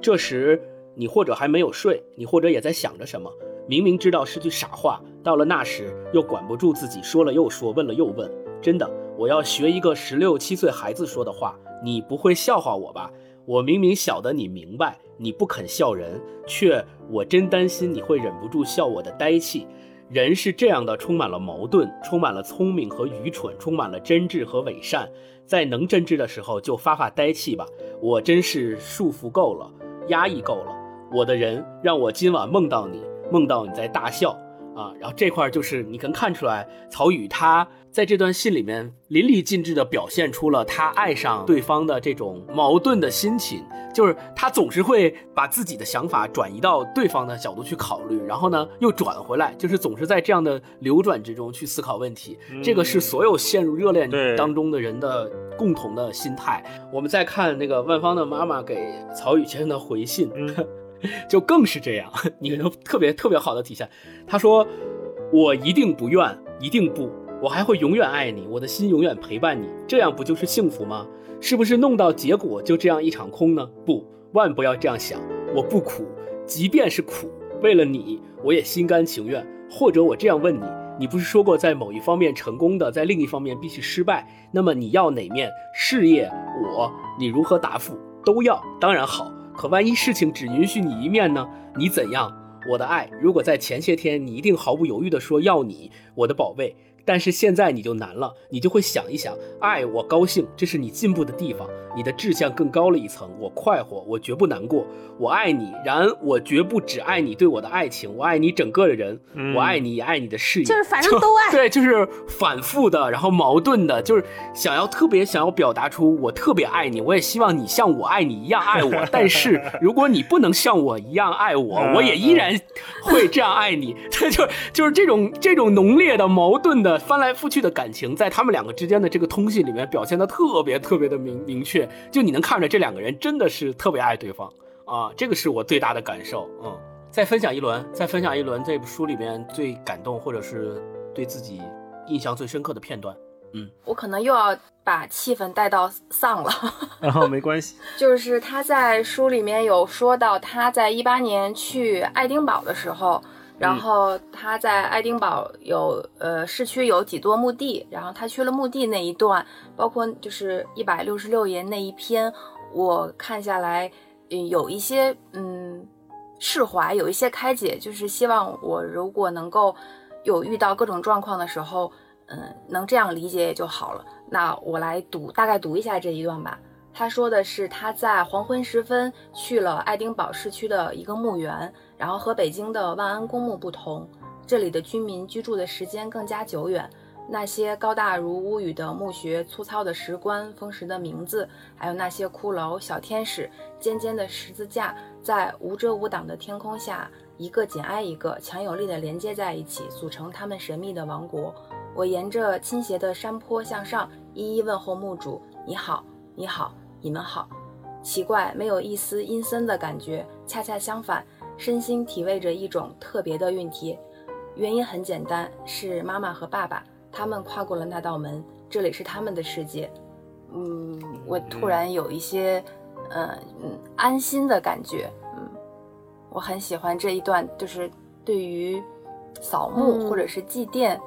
这时你或者还没有睡，你或者也在想着什么。明明知道是句傻话，到了那时又管不住自己，说了又说，问了又问。真的，我要学一个十六七岁孩子说的话。你不会笑话我吧？我明明晓得你明白，你不肯笑人，却我真担心你会忍不住笑我的呆气。人是这样的，充满了矛盾，充满了聪明和愚蠢，充满了真挚和伪善。在能真挚的时候就发发呆气吧，我真是束缚够了，压抑够了，我的人让我今晚梦到你，梦到你在大笑。啊，然后这块就是你能看出来，曹禺他在这段信里面淋漓尽致地表现出了他爱上对方的这种矛盾的心情。就是他总是会把自己的想法转移到对方的角度去考虑，然后呢又转回来，就是总是在这样的流转之中去思考问题。这个是所有陷入热恋当中的人的共同的心态。我们再看那个万芳的妈妈给曹禺先生的回信，[laughs] 就更是这样，你能特别特别好的体现。他说：“我一定不怨，一定不，我还会永远爱你，我的心永远陪伴你，这样不就是幸福吗？”是不是弄到结果就这样一场空呢？不，万不要这样想。我不苦，即便是苦，为了你，我也心甘情愿。或者我这样问你：你不是说过在某一方面成功的，在另一方面必须失败？那么你要哪面？事业，我，你如何答复？都要，当然好。可万一事情只允许你一面呢？你怎样？我的爱，如果在前些天你一定毫不犹豫地说要你，我的宝贝。但是现在你就难了，你就会想一想，爱我高兴，这是你进步的地方，你的志向更高了一层，我快活，我绝不难过，我爱你，然我绝不只爱你对我的爱情，我爱你整个的人，我爱你也爱你的事业，就是反正都爱，[laughs] 对，就是反复的，然后矛盾的，就是想要特别想要表达出我特别爱你，我也希望你像我爱你一样爱我，但是 [laughs] 如果你不能像我一样爱我，我也依然会这样爱你，这 [laughs] 就就是这种这种浓烈的矛盾的。翻来覆去的感情，在他们两个之间的这个通信里面表现的特别特别的明明确，就你能看着这两个人真的是特别爱对方啊，这个是我最大的感受。嗯，再分享一轮，再分享一轮这部书里面最感动或者是对自己印象最深刻的片段。嗯，我可能又要把气氛带到丧了，然 [laughs] 后没关系，[laughs] 就是他在书里面有说到他在一八年去爱丁堡的时候。然后他在爱丁堡有呃市区有几座墓地，然后他去了墓地那一段，包括就是一百六十六页那一篇，我看下来，嗯，有一些嗯释怀，有一些开解，就是希望我如果能够有遇到各种状况的时候，嗯，能这样理解也就好了。那我来读，大概读一下这一段吧。他说的是他在黄昏时分去了爱丁堡市区的一个墓园，然后和北京的万安公墓不同，这里的居民居住的时间更加久远。那些高大如屋宇的墓穴、粗糙的石棺、风蚀的名字，还有那些骷髅、小天使、尖尖的十字架，在无遮无挡的天空下，一个紧挨一个，强有力的连接在一起，组成他们神秘的王国。我沿着倾斜的山坡向上，一一问候墓主：“你好，你好，你们好。”奇怪，没有一丝阴森的感觉，恰恰相反，身心体味着一种特别的熨帖。原因很简单，是妈妈和爸爸，他们跨过了那道门，这里是他们的世界。嗯，我突然有一些，嗯嗯，安心的感觉。嗯，我很喜欢这一段，就是对于扫墓或者是祭奠。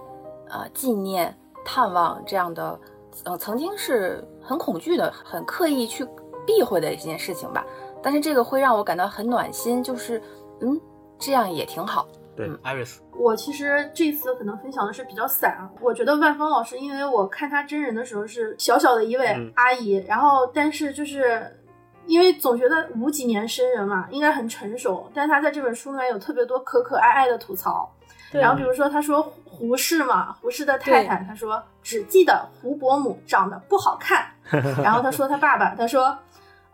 呃，纪念、探望这样的，呃，曾经是很恐惧的、很刻意去避讳的一件事情吧。但是这个会让我感到很暖心，就是，嗯，这样也挺好。对艾瑞斯我其实这次可能分享的是比较散啊。我觉得万芳老师，因为我看他真人的时候是小小的一位阿姨，然后但是就是因为总觉得五几年生人嘛，应该很成熟，但是他在这本书里面有特别多可可爱爱的吐槽。然后比如说，他说胡适嘛，胡适的太太，他说只记得胡伯母长得不好看。[laughs] 然后他说他爸爸，他说，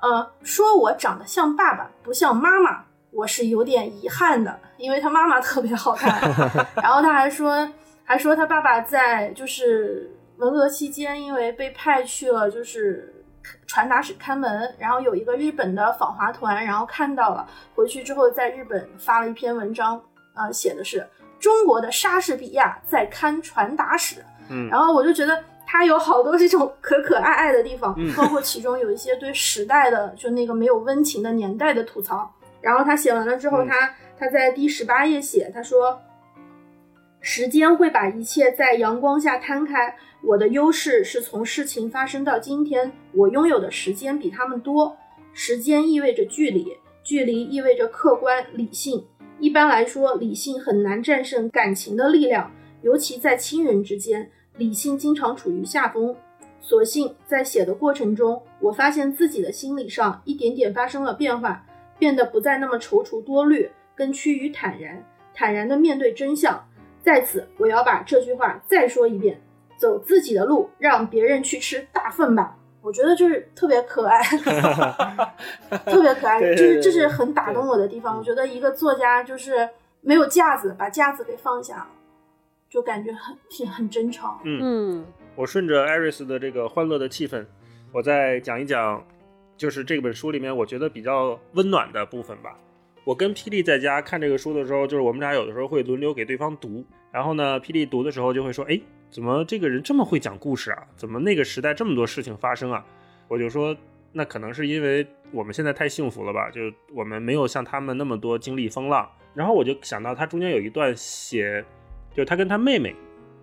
呃，说我长得像爸爸不像妈妈，我是有点遗憾的，因为他妈妈特别好看。[laughs] 然后他还说，还说他爸爸在就是文革期间，因为被派去了就是传达室看门，然后有一个日本的访华团，然后看到了，回去之后在日本发了一篇文章，呃，写的是。中国的莎士比亚在看传达室，嗯，然后我就觉得他有好多这种可可爱爱的地方，包括其中有一些对时代的就那个没有温情的年代的吐槽。然后他写完了之后，他他在第十八页写，他说：“时间会把一切在阳光下摊开，我的优势是从事情发生到今天，我拥有的时间比他们多。时间意味着距离，距离意味着客观理性。”一般来说，理性很难战胜感情的力量，尤其在亲人之间，理性经常处于下风。所幸在写的过程中，我发现自己的心理上一点点发生了变化，变得不再那么踌躇多虑，更趋于坦然，坦然地面对真相。在此，我要把这句话再说一遍：走自己的路，让别人去吃大粪吧。我觉得就是特别可爱，[laughs] 特别可爱，就是这是很打动我的地方。我觉得一个作家就是没有架子，把架子给放下了，就感觉很挺很真诚。嗯，我顺着艾瑞斯的这个欢乐的气氛，我再讲一讲，就是这本书里面我觉得比较温暖的部分吧。我跟霹雳在家看这个书的时候，就是我们俩有的时候会轮流给对方读，然后呢，霹雳读的时候就会说，哎。怎么这个人这么会讲故事啊？怎么那个时代这么多事情发生啊？我就说，那可能是因为我们现在太幸福了吧？就我们没有像他们那么多经历风浪。然后我就想到他中间有一段写，就是他跟他妹妹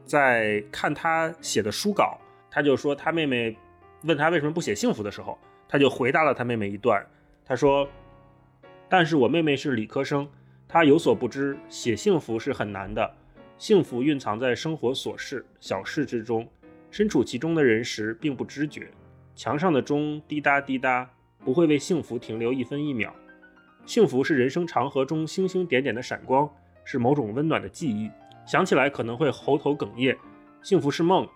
在看他写的书稿，他就说他妹妹问他为什么不写幸福的时候，他就回答了他妹妹一段，他说：“但是我妹妹是理科生，她有所不知，写幸福是很难的。”幸福蕴藏在生活琐事、小事之中，身处其中的人时并不知觉。墙上的钟滴答滴答，不会为幸福停留一分一秒。幸福是人生长河中星星点点的闪光，是某种温暖的记忆，想起来可能会喉头哽咽。幸福是梦，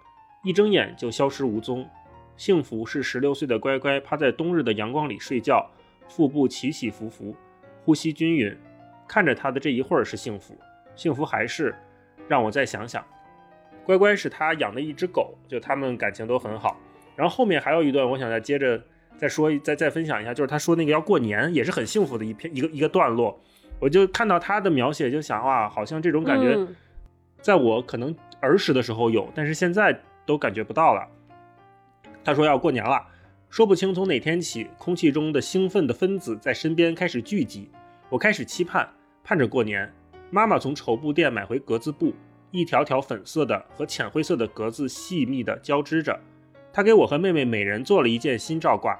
一睁眼就消失无踪。幸福是十六岁的乖乖趴在冬日的阳光里睡觉，腹部起起伏伏，呼吸均匀，看着他的这一会儿是幸福。幸福还是。让我再想想，乖乖是他养的一只狗，就他们感情都很好。然后后面还有一段，我想再接着再说，再再分享一下，就是他说那个要过年，也是很幸福的一篇一个一个段落。我就看到他的描写，就想哇，好像这种感觉，在我可能儿时的时候有，但是现在都感觉不到了。他说要过年了，说不清从哪天起，空气中的兴奋的分子在身边开始聚集，我开始期盼，盼着过年。妈妈从绸布店买回格子布，一条条粉色的和浅灰色的格子细密的交织着。她给我和妹妹每人做了一件新罩褂，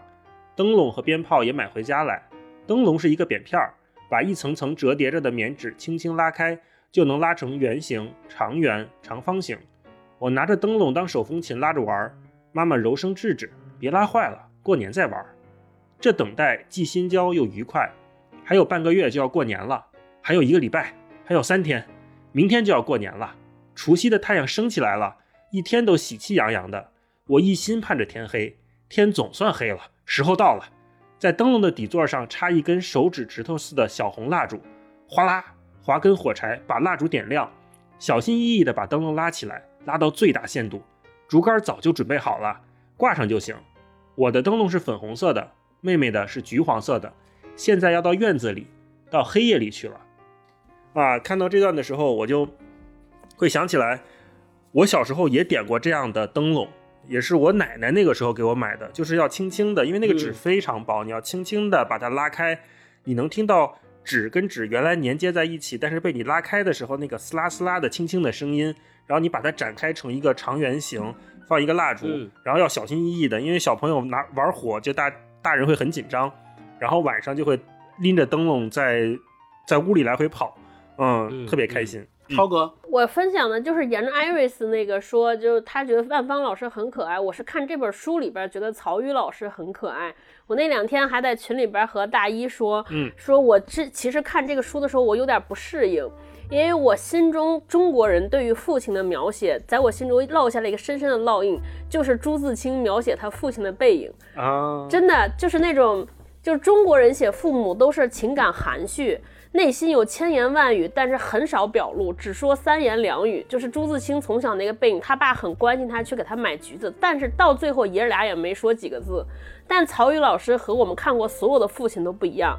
灯笼和鞭炮也买回家来。灯笼是一个扁片儿，把一层层折叠着的棉纸轻轻拉开，就能拉成圆形、长圆、长方形。我拿着灯笼当手风琴拉着玩儿，妈妈柔声制止：“别拉坏了，过年再玩。”这等待既心焦又愉快。还有半个月就要过年了，还有一个礼拜，还有三天，明天就要过年了。除夕的太阳升起来了，一天都喜气洋洋的。我一心盼着天黑，天总算黑了，时候到了。在灯笼的底座上插一根手指指头似的小红蜡烛，哗啦，划根火柴把蜡烛点亮，小心翼翼地把灯笼拉起来，拉到最大限度。竹竿早就准备好了，挂上就行。我的灯笼是粉红色的，妹妹的是橘黄色的。现在要到院子里，到黑夜里去了。啊，看到这段的时候，我就会想起来，我小时候也点过这样的灯笼，也是我奶奶那个时候给我买的，就是要轻轻的，因为那个纸非常薄，你要轻轻的把它拉开，你能听到纸跟纸原来粘接在一起，但是被你拉开的时候那个撕拉撕拉的轻轻的声音，然后你把它展开成一个长圆形，放一个蜡烛，然后要小心翼翼的，因为小朋友拿玩火，就大大人会很紧张。然后晚上就会拎着灯笼在在屋里来回跑，嗯，特别开心。超哥，我分享的就是沿着艾瑞斯那个说，就是他觉得万芳老师很可爱。我是看这本书里边觉得曹禺老师很可爱。我那两天还在群里边和大一说，嗯，说我这其实看这个书的时候我有点不适应，因为我心中中国人对于父亲的描写，在我心中烙下了一个深深的烙印，就是朱自清描写他父亲的背影啊，真的就是那种。就是中国人写父母都是情感含蓄，内心有千言万语，但是很少表露，只说三言两语。就是朱自清从小那个背影，他爸很关心他，去给他买橘子，但是到最后爷儿俩也没说几个字。但曹禺老师和我们看过所有的父亲都不一样，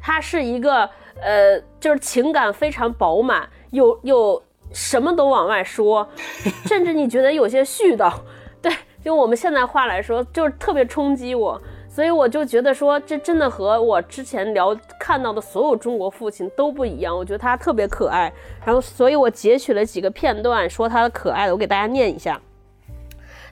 他是一个呃，就是情感非常饱满，有有什么都往外说，[laughs] 甚至你觉得有些絮叨。[laughs] 对，用我们现在话来说，就是特别冲击我。所以我就觉得说，这真的和我之前聊看到的所有中国父亲都不一样。我觉得他特别可爱，然后，所以我截取了几个片段，说他的可爱的，我给大家念一下。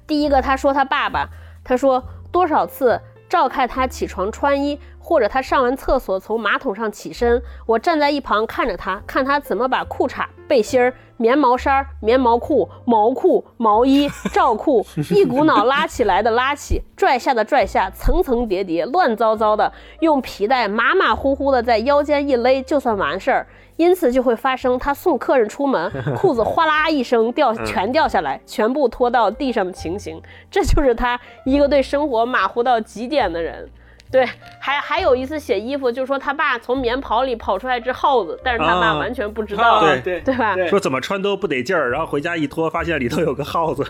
第一个，他说他爸爸，他说多少次照看他起床穿衣，或者他上完厕所从马桶上起身，我站在一旁看着他，看他怎么把裤衩、背心儿。棉毛衫、棉毛裤、毛裤、毛衣、[laughs] 罩裤，[laughs] 一股脑拉起来的拉起，拽下的拽下，层层叠叠，乱糟糟的，用皮带马马虎虎的在腰间一勒，就算完事儿。因此就会发生他送客人出门，[laughs] 裤子哗啦一声掉，全掉下来，全部拖到地上的情形。这就是他一个对生活马虎到极点的人。对，还还有一次写衣服，就是说他爸从棉袍里跑出来只耗子，但是他爸完全不知道，对对对吧？说怎么穿都不得劲儿，然后回家一脱，发现里头有个耗子。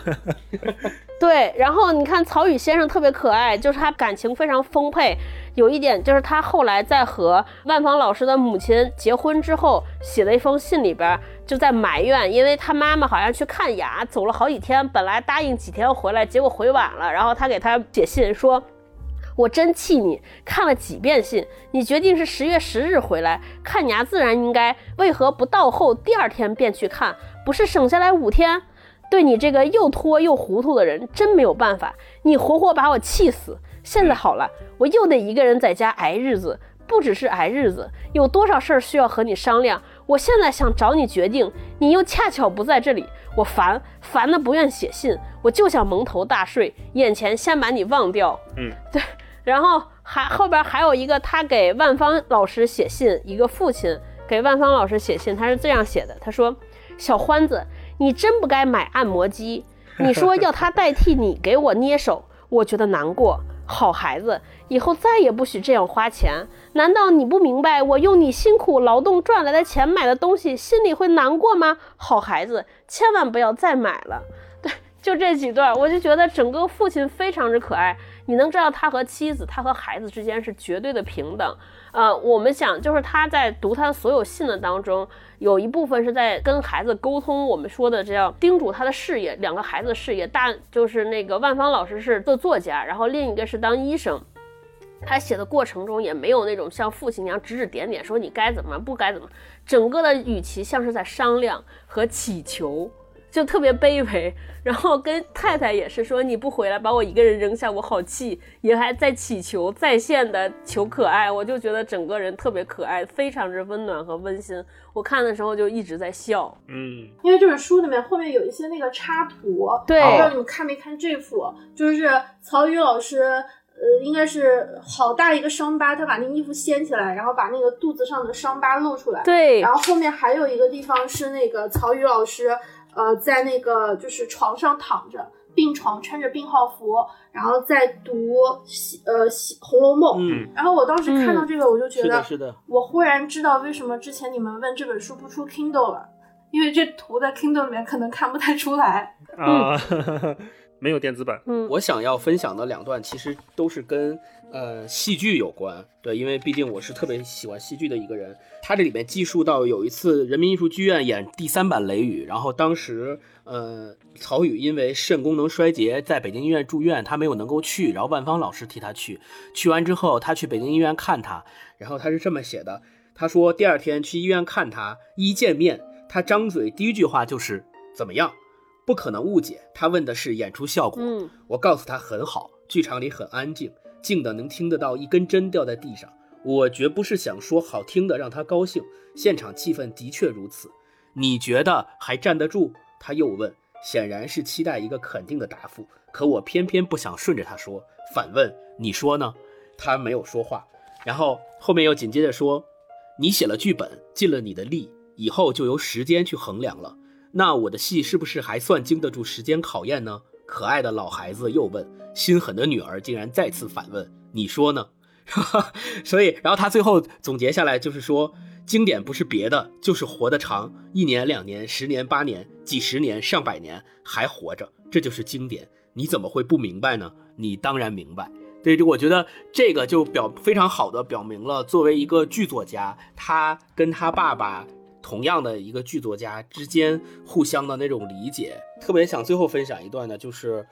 [laughs] 对，然后你看曹禺先生特别可爱，就是他感情非常丰沛。有一点就是他后来在和万芳老师的母亲结婚之后，写了一封信，里边就在埋怨，因为他妈妈好像去看牙，走了好几天，本来答应几天回来，结果回晚了，然后他给他写信说。我真气你，看了几遍信，你决定是十月十日回来看牙，自然应该，为何不到后第二天便去看？不是省下来五天？对你这个又拖又糊涂的人，真没有办法，你活活把我气死。现在好了，我又得一个人在家挨日子，不只是挨日子，有多少事儿需要和你商量。我现在想找你决定，你又恰巧不在这里，我烦烦的不愿写信，我就想蒙头大睡，眼前先把你忘掉。嗯，对。[laughs] 然后还后边还有一个，他给万芳老师写信，一个父亲给万芳老师写信，他是这样写的：他说，小欢子，你真不该买按摩机，你说要他代替你给我捏手，我觉得难过。好孩子，以后再也不许这样花钱。难道你不明白，我用你辛苦劳动赚来的钱买的东西，心里会难过吗？好孩子，千万不要再买了。对，[laughs] 就这几段，我就觉得整个父亲非常之可爱。你能知道他和妻子，他和孩子之间是绝对的平等。呃，我们想，就是他在读他的所有信的当中，有一部分是在跟孩子沟通。我们说的这样叮嘱他的事业，两个孩子的事业，大就是那个万芳老师是做作家，然后另一个是当医生。他写的过程中也没有那种像父亲一样指指点点，说你该怎么不该怎么，整个的语气像是在商量和祈求。就特别卑微。然后跟太太也是说你不回来把我一个人扔下，我好气，也还在祈求在线的求可爱。我就觉得整个人特别可爱，非常之温暖和温馨。我看的时候就一直在笑。嗯，因为这本书里面后面有一些那个插图，对不知道你们看没看这幅，就是曹禺老师。呃，应该是好大一个伤疤，他把那衣服掀起来，然后把那个肚子上的伤疤露出来。对，然后后面还有一个地方是那个曹禺老师，呃，在那个就是床上躺着，病床穿着病号服，然后在读呃《红楼梦》。嗯。然后我当时看到这个，我就觉得，是的，我忽然知道为什么之前你们问这本书不出 Kindle 了，因为这图在 Kindle 里面可能看不太出来。啊。[laughs] 没有电子版。嗯，我想要分享的两段其实都是跟呃戏剧有关。对，因为毕竟我是特别喜欢戏剧的一个人。他这里面记述到有一次人民艺术剧院演第三版《雷雨》，然后当时呃曹禺因为肾功能衰竭在北京医院住院，他没有能够去，然后万芳老师替他去。去完之后，他去北京医院看他，然后他是这么写的：他说第二天去医院看他，一见面，他张嘴第一句话就是怎么样。不可能误解，他问的是演出效果。嗯，我告诉他很好，剧场里很安静，静的能听得到一根针掉在地上。我绝不是想说好听的让他高兴，现场气氛的确如此。你觉得还站得住？他又问，显然是期待一个肯定的答复。可我偏偏不想顺着他说，反问你说呢？他没有说话，然后后面又紧接着说，你写了剧本，尽了你的力，以后就由时间去衡量了。那我的戏是不是还算经得住时间考验呢？可爱的老孩子又问，心狠的女儿竟然再次反问：“你说呢？” [laughs] 所以，然后他最后总结下来就是说，经典不是别的，就是活得长，一年、两年、十年、八年、几十年、上百年还活着，这就是经典。你怎么会不明白呢？你当然明白。对，就我觉得这个就表非常好的表明了，作为一个剧作家，他跟他爸爸。同样的一个剧作家之间互相的那种理解，特别想最后分享一段呢，就是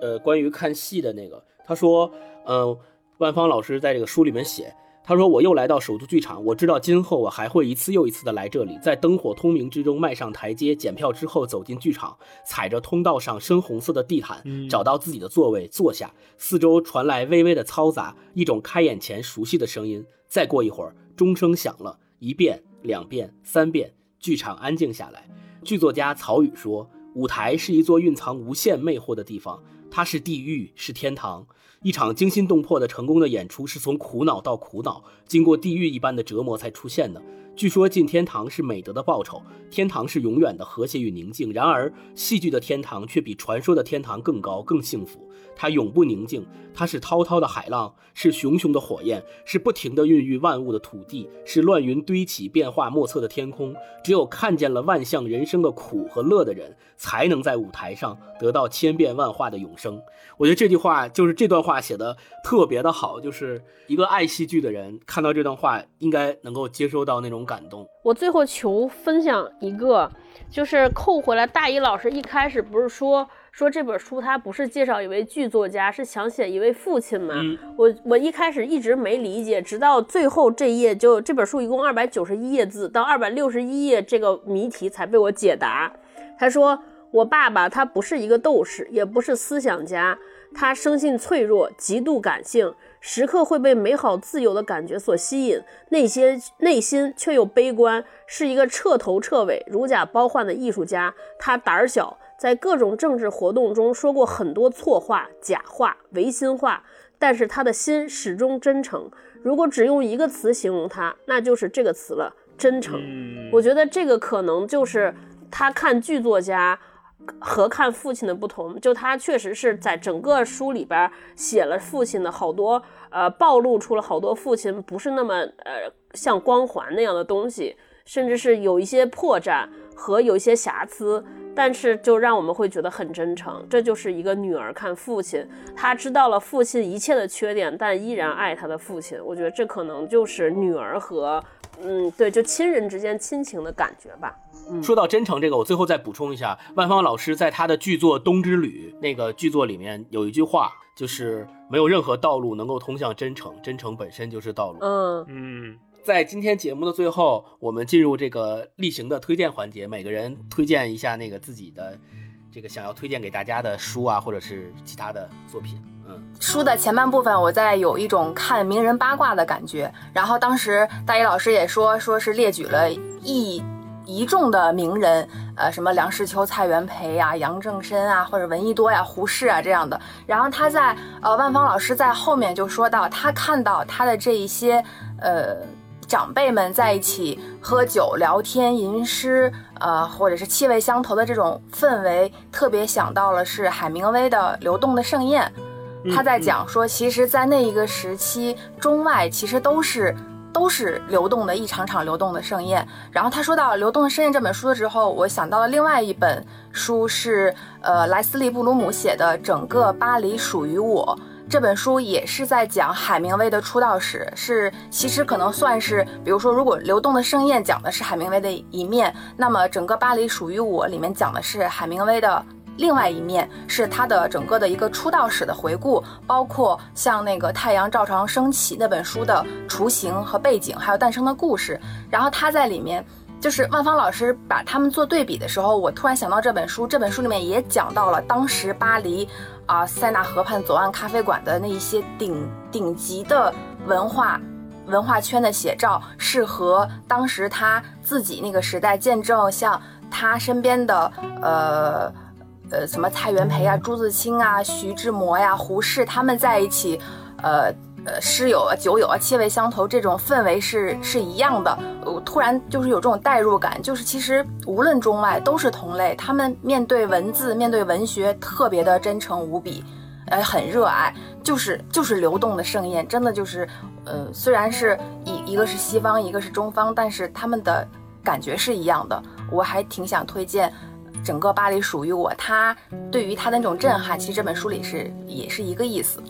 呃关于看戏的那个。他说，呃，万芳老师在这个书里面写，他说我又来到首都剧场，我知道今后我还会一次又一次的来这里，在灯火通明之中迈上台阶，检票之后走进剧场，踩着通道上深红色的地毯，找到自己的座位坐下，四周传来微微的嘈杂，一种开演前熟悉的声音。再过一会儿，钟声响了一遍。两遍、三遍，剧场安静下来。剧作家曹禺说：“舞台是一座蕴藏无限魅惑的地方，它是地狱，是天堂。一场惊心动魄的成功的演出，是从苦恼到苦恼，经过地狱一般的折磨才出现的。据说进天堂是美德的报酬，天堂是永远的和谐与宁静。然而，戏剧的天堂却比传说的天堂更高、更幸福。”它永不宁静，它是滔滔的海浪，是熊熊的火焰，是不停的孕育万物的土地，是乱云堆起、变化莫测的天空。只有看见了万象人生的苦和乐的人，才能在舞台上得到千变万化的永生。我觉得这句话就是这段话写的特别的好，就是一个爱戏剧的人看到这段话，应该能够接收到那种感动。我最后求分享一个，就是扣回来，大一老师一开始不是说。说这本书他不是介绍一位剧作家，是想写一位父亲吗？我我一开始一直没理解，直到最后这页，就这本书一共二百九十一页字，到二百六十一页这个谜题才被我解答。他说，我爸爸他不是一个斗士，也不是思想家，他生性脆弱，极度感性，时刻会被美好自由的感觉所吸引，内心内心却又悲观，是一个彻头彻尾如假包换的艺术家。他胆小。在各种政治活动中说过很多错话、假话、违心话，但是他的心始终真诚。如果只用一个词形容他，那就是这个词了——真诚。我觉得这个可能就是他看剧作家和看父亲的不同。就他确实是在整个书里边写了父亲的好多，呃，暴露出了好多父亲不是那么呃像光环那样的东西，甚至是有一些破绽和有一些瑕疵。但是就让我们会觉得很真诚，这就是一个女儿看父亲，她知道了父亲一切的缺点，但依然爱她的父亲。我觉得这可能就是女儿和，嗯，对，就亲人之间亲情的感觉吧。说到真诚这个，我最后再补充一下，万芳老师在他的剧作《冬之旅》那个剧作里面有一句话，就是没有任何道路能够通向真诚，真诚本身就是道路。嗯嗯。在今天节目的最后，我们进入这个例行的推荐环节，每个人推荐一下那个自己的这个想要推荐给大家的书啊，或者是其他的作品。书的前半部分，我在有一种看名人八卦的感觉。然后当时大一老师也说，说是列举了一一众的名人，呃，什么梁实秋、蔡元培呀、杨正深啊，或者闻一多呀、胡适啊这样的。然后他在呃，万芳老师在后面就说到，他看到他的这一些呃。长辈们在一起喝酒、聊天、吟诗，呃，或者是气味相投的这种氛围，特别想到了是海明威的《流动的盛宴》。他在讲说，其实，在那一个时期，中外其实都是都是流动的，一场场流动的盛宴。然后他说到《流动的盛宴》这本书的时候，我想到了另外一本书，是呃莱斯利·布鲁姆写的《整个巴黎属于我》。这本书也是在讲海明威的出道史，是其实可能算是，比如说，如果《流动的盛宴》讲的是海明威的一面，那么整个《巴黎属于我》里面讲的是海明威的另外一面，是他的整个的一个出道史的回顾，包括像那个《太阳照常升起》那本书的雏形和背景，还有诞生的故事。然后他在里面，就是万芳老师把他们做对比的时候，我突然想到这本书，这本书里面也讲到了当时巴黎。啊，塞纳河畔左岸咖啡馆的那一些顶顶级的文化文化圈的写照，是和当时他自己那个时代见证，像他身边的呃呃什么蔡元培啊、朱自清啊、徐志摩呀、胡适他们在一起，呃。呃，诗友啊，酒友啊，气味相投，这种氛围是是一样的。我突然就是有这种代入感，就是其实无论中外都是同类，他们面对文字，面对文学，特别的真诚无比，呃，很热爱，就是就是流动的盛宴，真的就是，呃，虽然是一一个是西方，一个是中方，但是他们的感觉是一样的。我还挺想推荐，整个巴黎属于我，他对于他的那种震撼，其实这本书里是也是一个意思。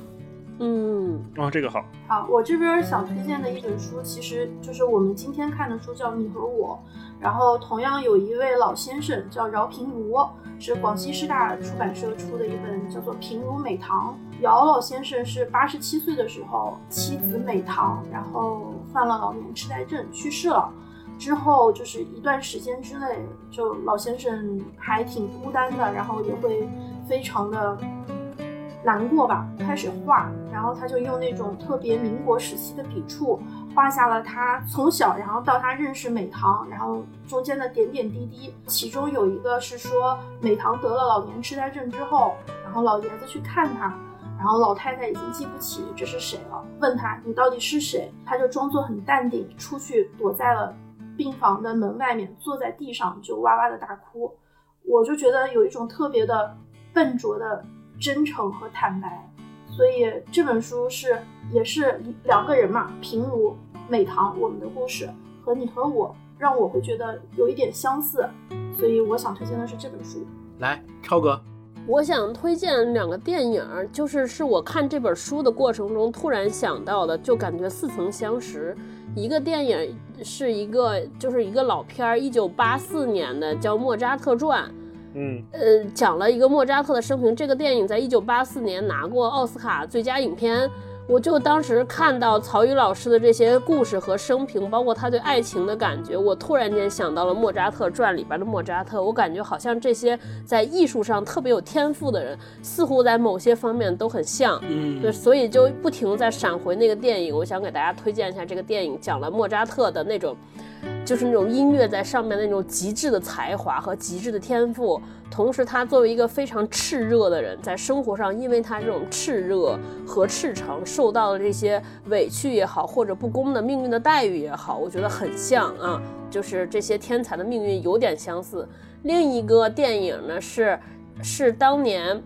嗯，哦，这个好。好，我这边想推荐的一本书，其实就是我们今天看的书，叫《你和我》。然后同样有一位老先生叫饶平如，是广西师大出版社出的一本叫做《平如美棠》。姚老先生是八十七岁的时候，妻子美棠然后患了老年痴呆症去世了。之后就是一段时间之内，就老先生还挺孤单的，然后也会非常的。难过吧，开始画，然后他就用那种特别民国时期的笔触，画下了他从小，然后到他认识美棠，然后中间的点点滴滴。其中有一个是说，美棠得了老年痴呆症之后，然后老爷子去看他，然后老太太已经记不起这是谁了，问他你到底是谁，他就装作很淡定，出去躲在了病房的门外面，坐在地上就哇哇的大哭。我就觉得有一种特别的笨拙的。真诚和坦白，所以这本书是也是两个人嘛，平如美棠，我们的故事和你和我，让我会觉得有一点相似，所以我想推荐的是这本书。来，超哥，我想推荐两个电影，就是是我看这本书的过程中突然想到的，就感觉似曾相识。一个电影是一个就是一个老片儿，一九八四年的，叫《莫扎特传》。嗯，呃，讲了一个莫扎特的生平。这个电影在一九八四年拿过奥斯卡最佳影片。我就当时看到曹禺老师的这些故事和生平，包括他对爱情的感觉，我突然间想到了《莫扎特传》里边的莫扎特。我感觉好像这些在艺术上特别有天赋的人，似乎在某些方面都很像。嗯，对，所以就不停在闪回那个电影。我想给大家推荐一下这个电影，讲了莫扎特的那种。就是那种音乐在上面那种极致的才华和极致的天赋，同时他作为一个非常炽热的人，在生活上因为他这种炽热和赤诚受到的这些委屈也好，或者不公的命运的待遇也好，我觉得很像啊，就是这些天才的命运有点相似。另一个电影呢是是当年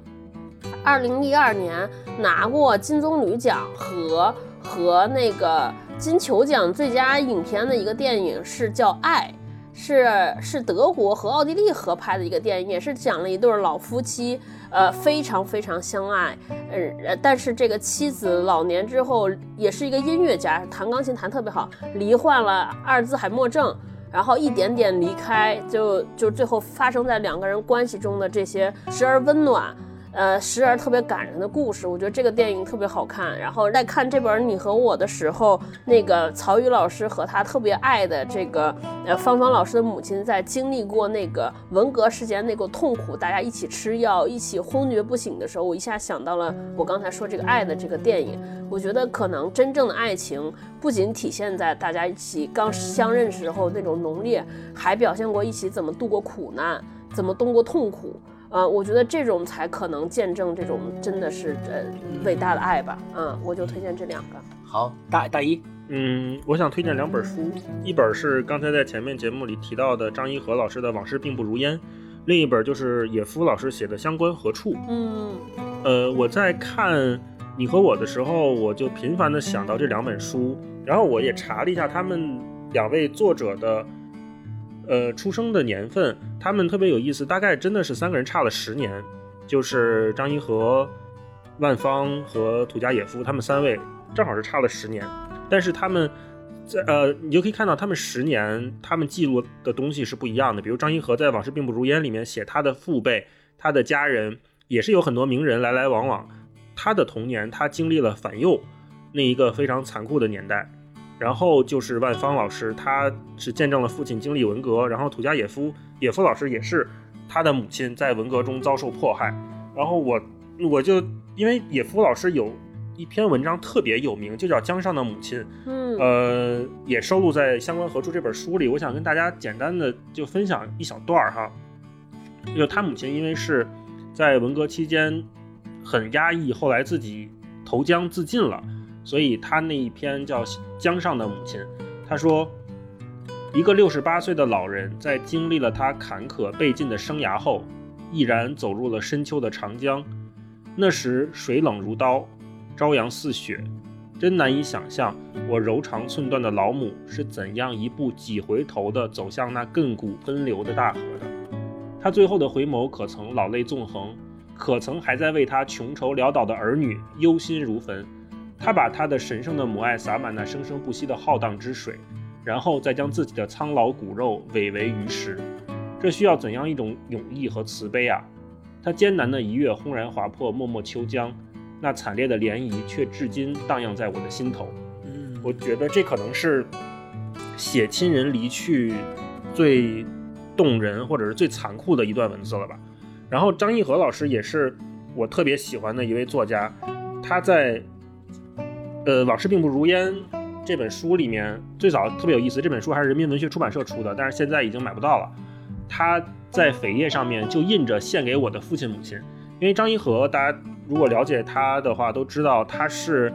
二零一二年拿过金棕榈奖和和那个。金球奖最佳影片的一个电影是叫《爱》，是是德国和奥地利合拍的一个电影，也是讲了一对老夫妻，呃，非常非常相爱，呃，但是这个妻子老年之后也是一个音乐家，弹钢琴弹特别好，罹患了阿尔兹海默症，然后一点点离开，就就最后发生在两个人关系中的这些时而温暖。呃，时而特别感人的故事。我觉得这个电影特别好看。然后在看这本《你和我》的时候，那个曹禺老师和他特别爱的这个呃芳芳老师的母亲，在经历过那个文革时间那个痛苦，大家一起吃药，一起昏厥不醒的时候，我一下想到了我刚才说这个爱的这个电影。我觉得可能真正的爱情不仅体现在大家一起刚相认时候那种浓烈，还表现过一起怎么度过苦难，怎么度过痛苦。呃，我觉得这种才可能见证这种真的是呃伟大的爱吧。嗯，我就推荐这两个。好，大大一，嗯，我想推荐两本书，一本是刚才在前面节目里提到的张一和老师的《往事并不如烟》，另一本就是野夫老师写的《相关何处》。嗯，呃，我在看。你和我的时候，我就频繁的想到这两本书，然后我也查了一下他们两位作者的，呃，出生的年份，他们特别有意思，大概真的是三个人差了十年，就是张一和、万芳和土家野夫，他们三位正好是差了十年，但是他们在呃，你就可以看到他们十年他们记录的东西是不一样的，比如张一和在《往事并不如烟》里面写他的父辈、他的家人，也是有很多名人来来往往。他的童年，他经历了反右那一个非常残酷的年代，然后就是万芳老师，他是见证了父亲经历文革，然后土家野夫，野夫老师也是他的母亲在文革中遭受迫害，然后我我就因为野夫老师有一篇文章特别有名，就叫《江上的母亲》，嗯，呃，也收录在《相关何处》这本书里，我想跟大家简单的就分享一小段儿哈，就他母亲因为是在文革期间。很压抑，后来自己投江自尽了，所以他那一篇叫《江上的母亲》，他说，一个六十八岁的老人在经历了他坎坷倍尽的生涯后，毅然走入了深秋的长江。那时水冷如刀，朝阳似雪，真难以想象我柔肠寸断的老母是怎样一步几回头的走向那亘古奔流的大河的。他最后的回眸，可曾老泪纵横？可曾还在为他穷愁潦倒的儿女忧心如焚？他把他的神圣的母爱洒满那生生不息的浩荡之水，然后再将自己的苍老骨肉委为鱼食。这需要怎样一种勇毅和慈悲啊！他艰难的一跃，轰然划破脉脉秋江，那惨烈的涟漪却至今荡漾在我的心头。嗯，我觉得这可能是写亲人离去最动人或者是最残酷的一段文字了吧。然后张义和老师也是我特别喜欢的一位作家，他在呃《往事并不如烟》这本书里面最早特别有意思，这本书还是人民文学出版社出的，但是现在已经买不到了。它在扉页上面就印着“献给我的父亲母亲”，因为张一和大家如果了解他的话都知道他是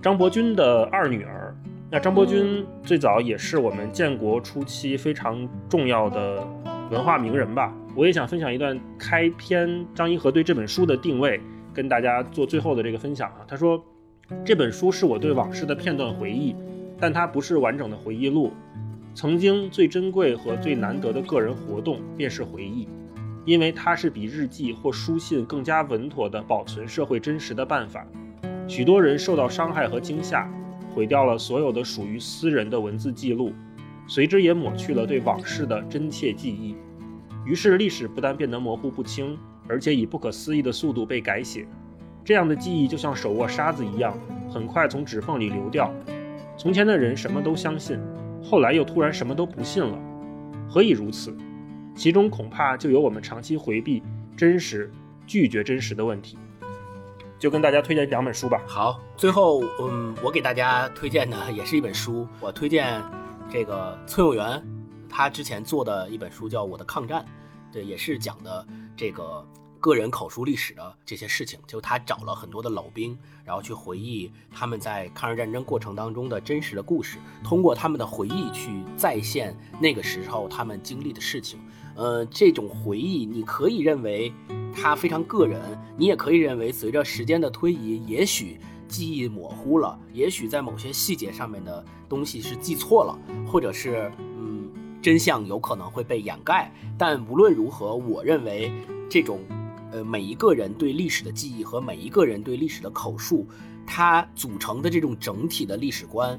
张伯钧的二女儿。那张伯钧最早也是我们建国初期非常重要的文化名人吧。我也想分享一段开篇张一和对这本书的定位，跟大家做最后的这个分享啊。他说，这本书是我对往事的片段回忆，但它不是完整的回忆录。曾经最珍贵和最难得的个人活动便是回忆，因为它是比日记或书信更加稳妥的保存社会真实的办法。许多人受到伤害和惊吓，毁掉了所有的属于私人的文字记录，随之也抹去了对往事的真切记忆。于是，历史不但变得模糊不清，而且以不可思议的速度被改写。这样的记忆就像手握沙子一样，很快从指缝里流掉。从前的人什么都相信，后来又突然什么都不信了。何以如此？其中恐怕就有我们长期回避真实、拒绝真实的问题。就跟大家推荐两本书吧。好，最后，嗯，我给大家推荐的也是一本书，我推荐这个崔永元。他之前做的一本书叫《我的抗战》，对，也是讲的这个个人口述历史的这些事情。就他找了很多的老兵，然后去回忆他们在抗日战争过程当中的真实的故事，通过他们的回忆去再现那个时候他们经历的事情。呃，这种回忆你可以认为他非常个人，你也可以认为随着时间的推移，也许记忆模糊了，也许在某些细节上面的东西是记错了，或者是嗯。真相有可能会被掩盖，但无论如何，我认为这种，呃，每一个人对历史的记忆和每一个人对历史的口述，它组成的这种整体的历史观，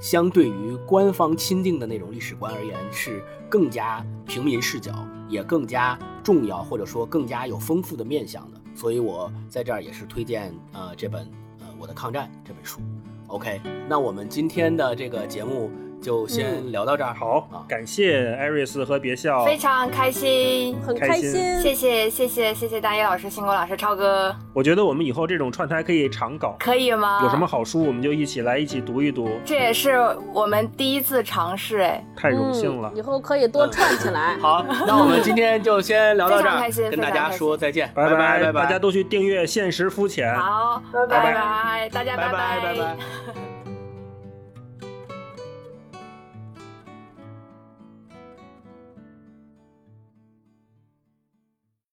相对于官方钦定的那种历史观而言，是更加平民视角，也更加重要，或者说更加有丰富的面向的。所以我在这儿也是推荐呃这本呃我的抗战这本书。OK，那我们今天的这个节目。就先聊到这儿，好，感谢艾瑞斯和别笑，非常开心，很开心，谢谢谢谢谢谢大一老师、星光老师、超哥。我觉得我们以后这种串台可以常搞，可以吗？有什么好书我们就一起来一起读一读。这也是我们第一次尝试，哎，太荣幸了，以后可以多串起来。好，[laughs] 那我们今天就先聊到这儿，跟大家说再见，拜拜拜拜，大家都去订阅《现实肤浅》。好，拜拜。拜，大家拜拜拜拜。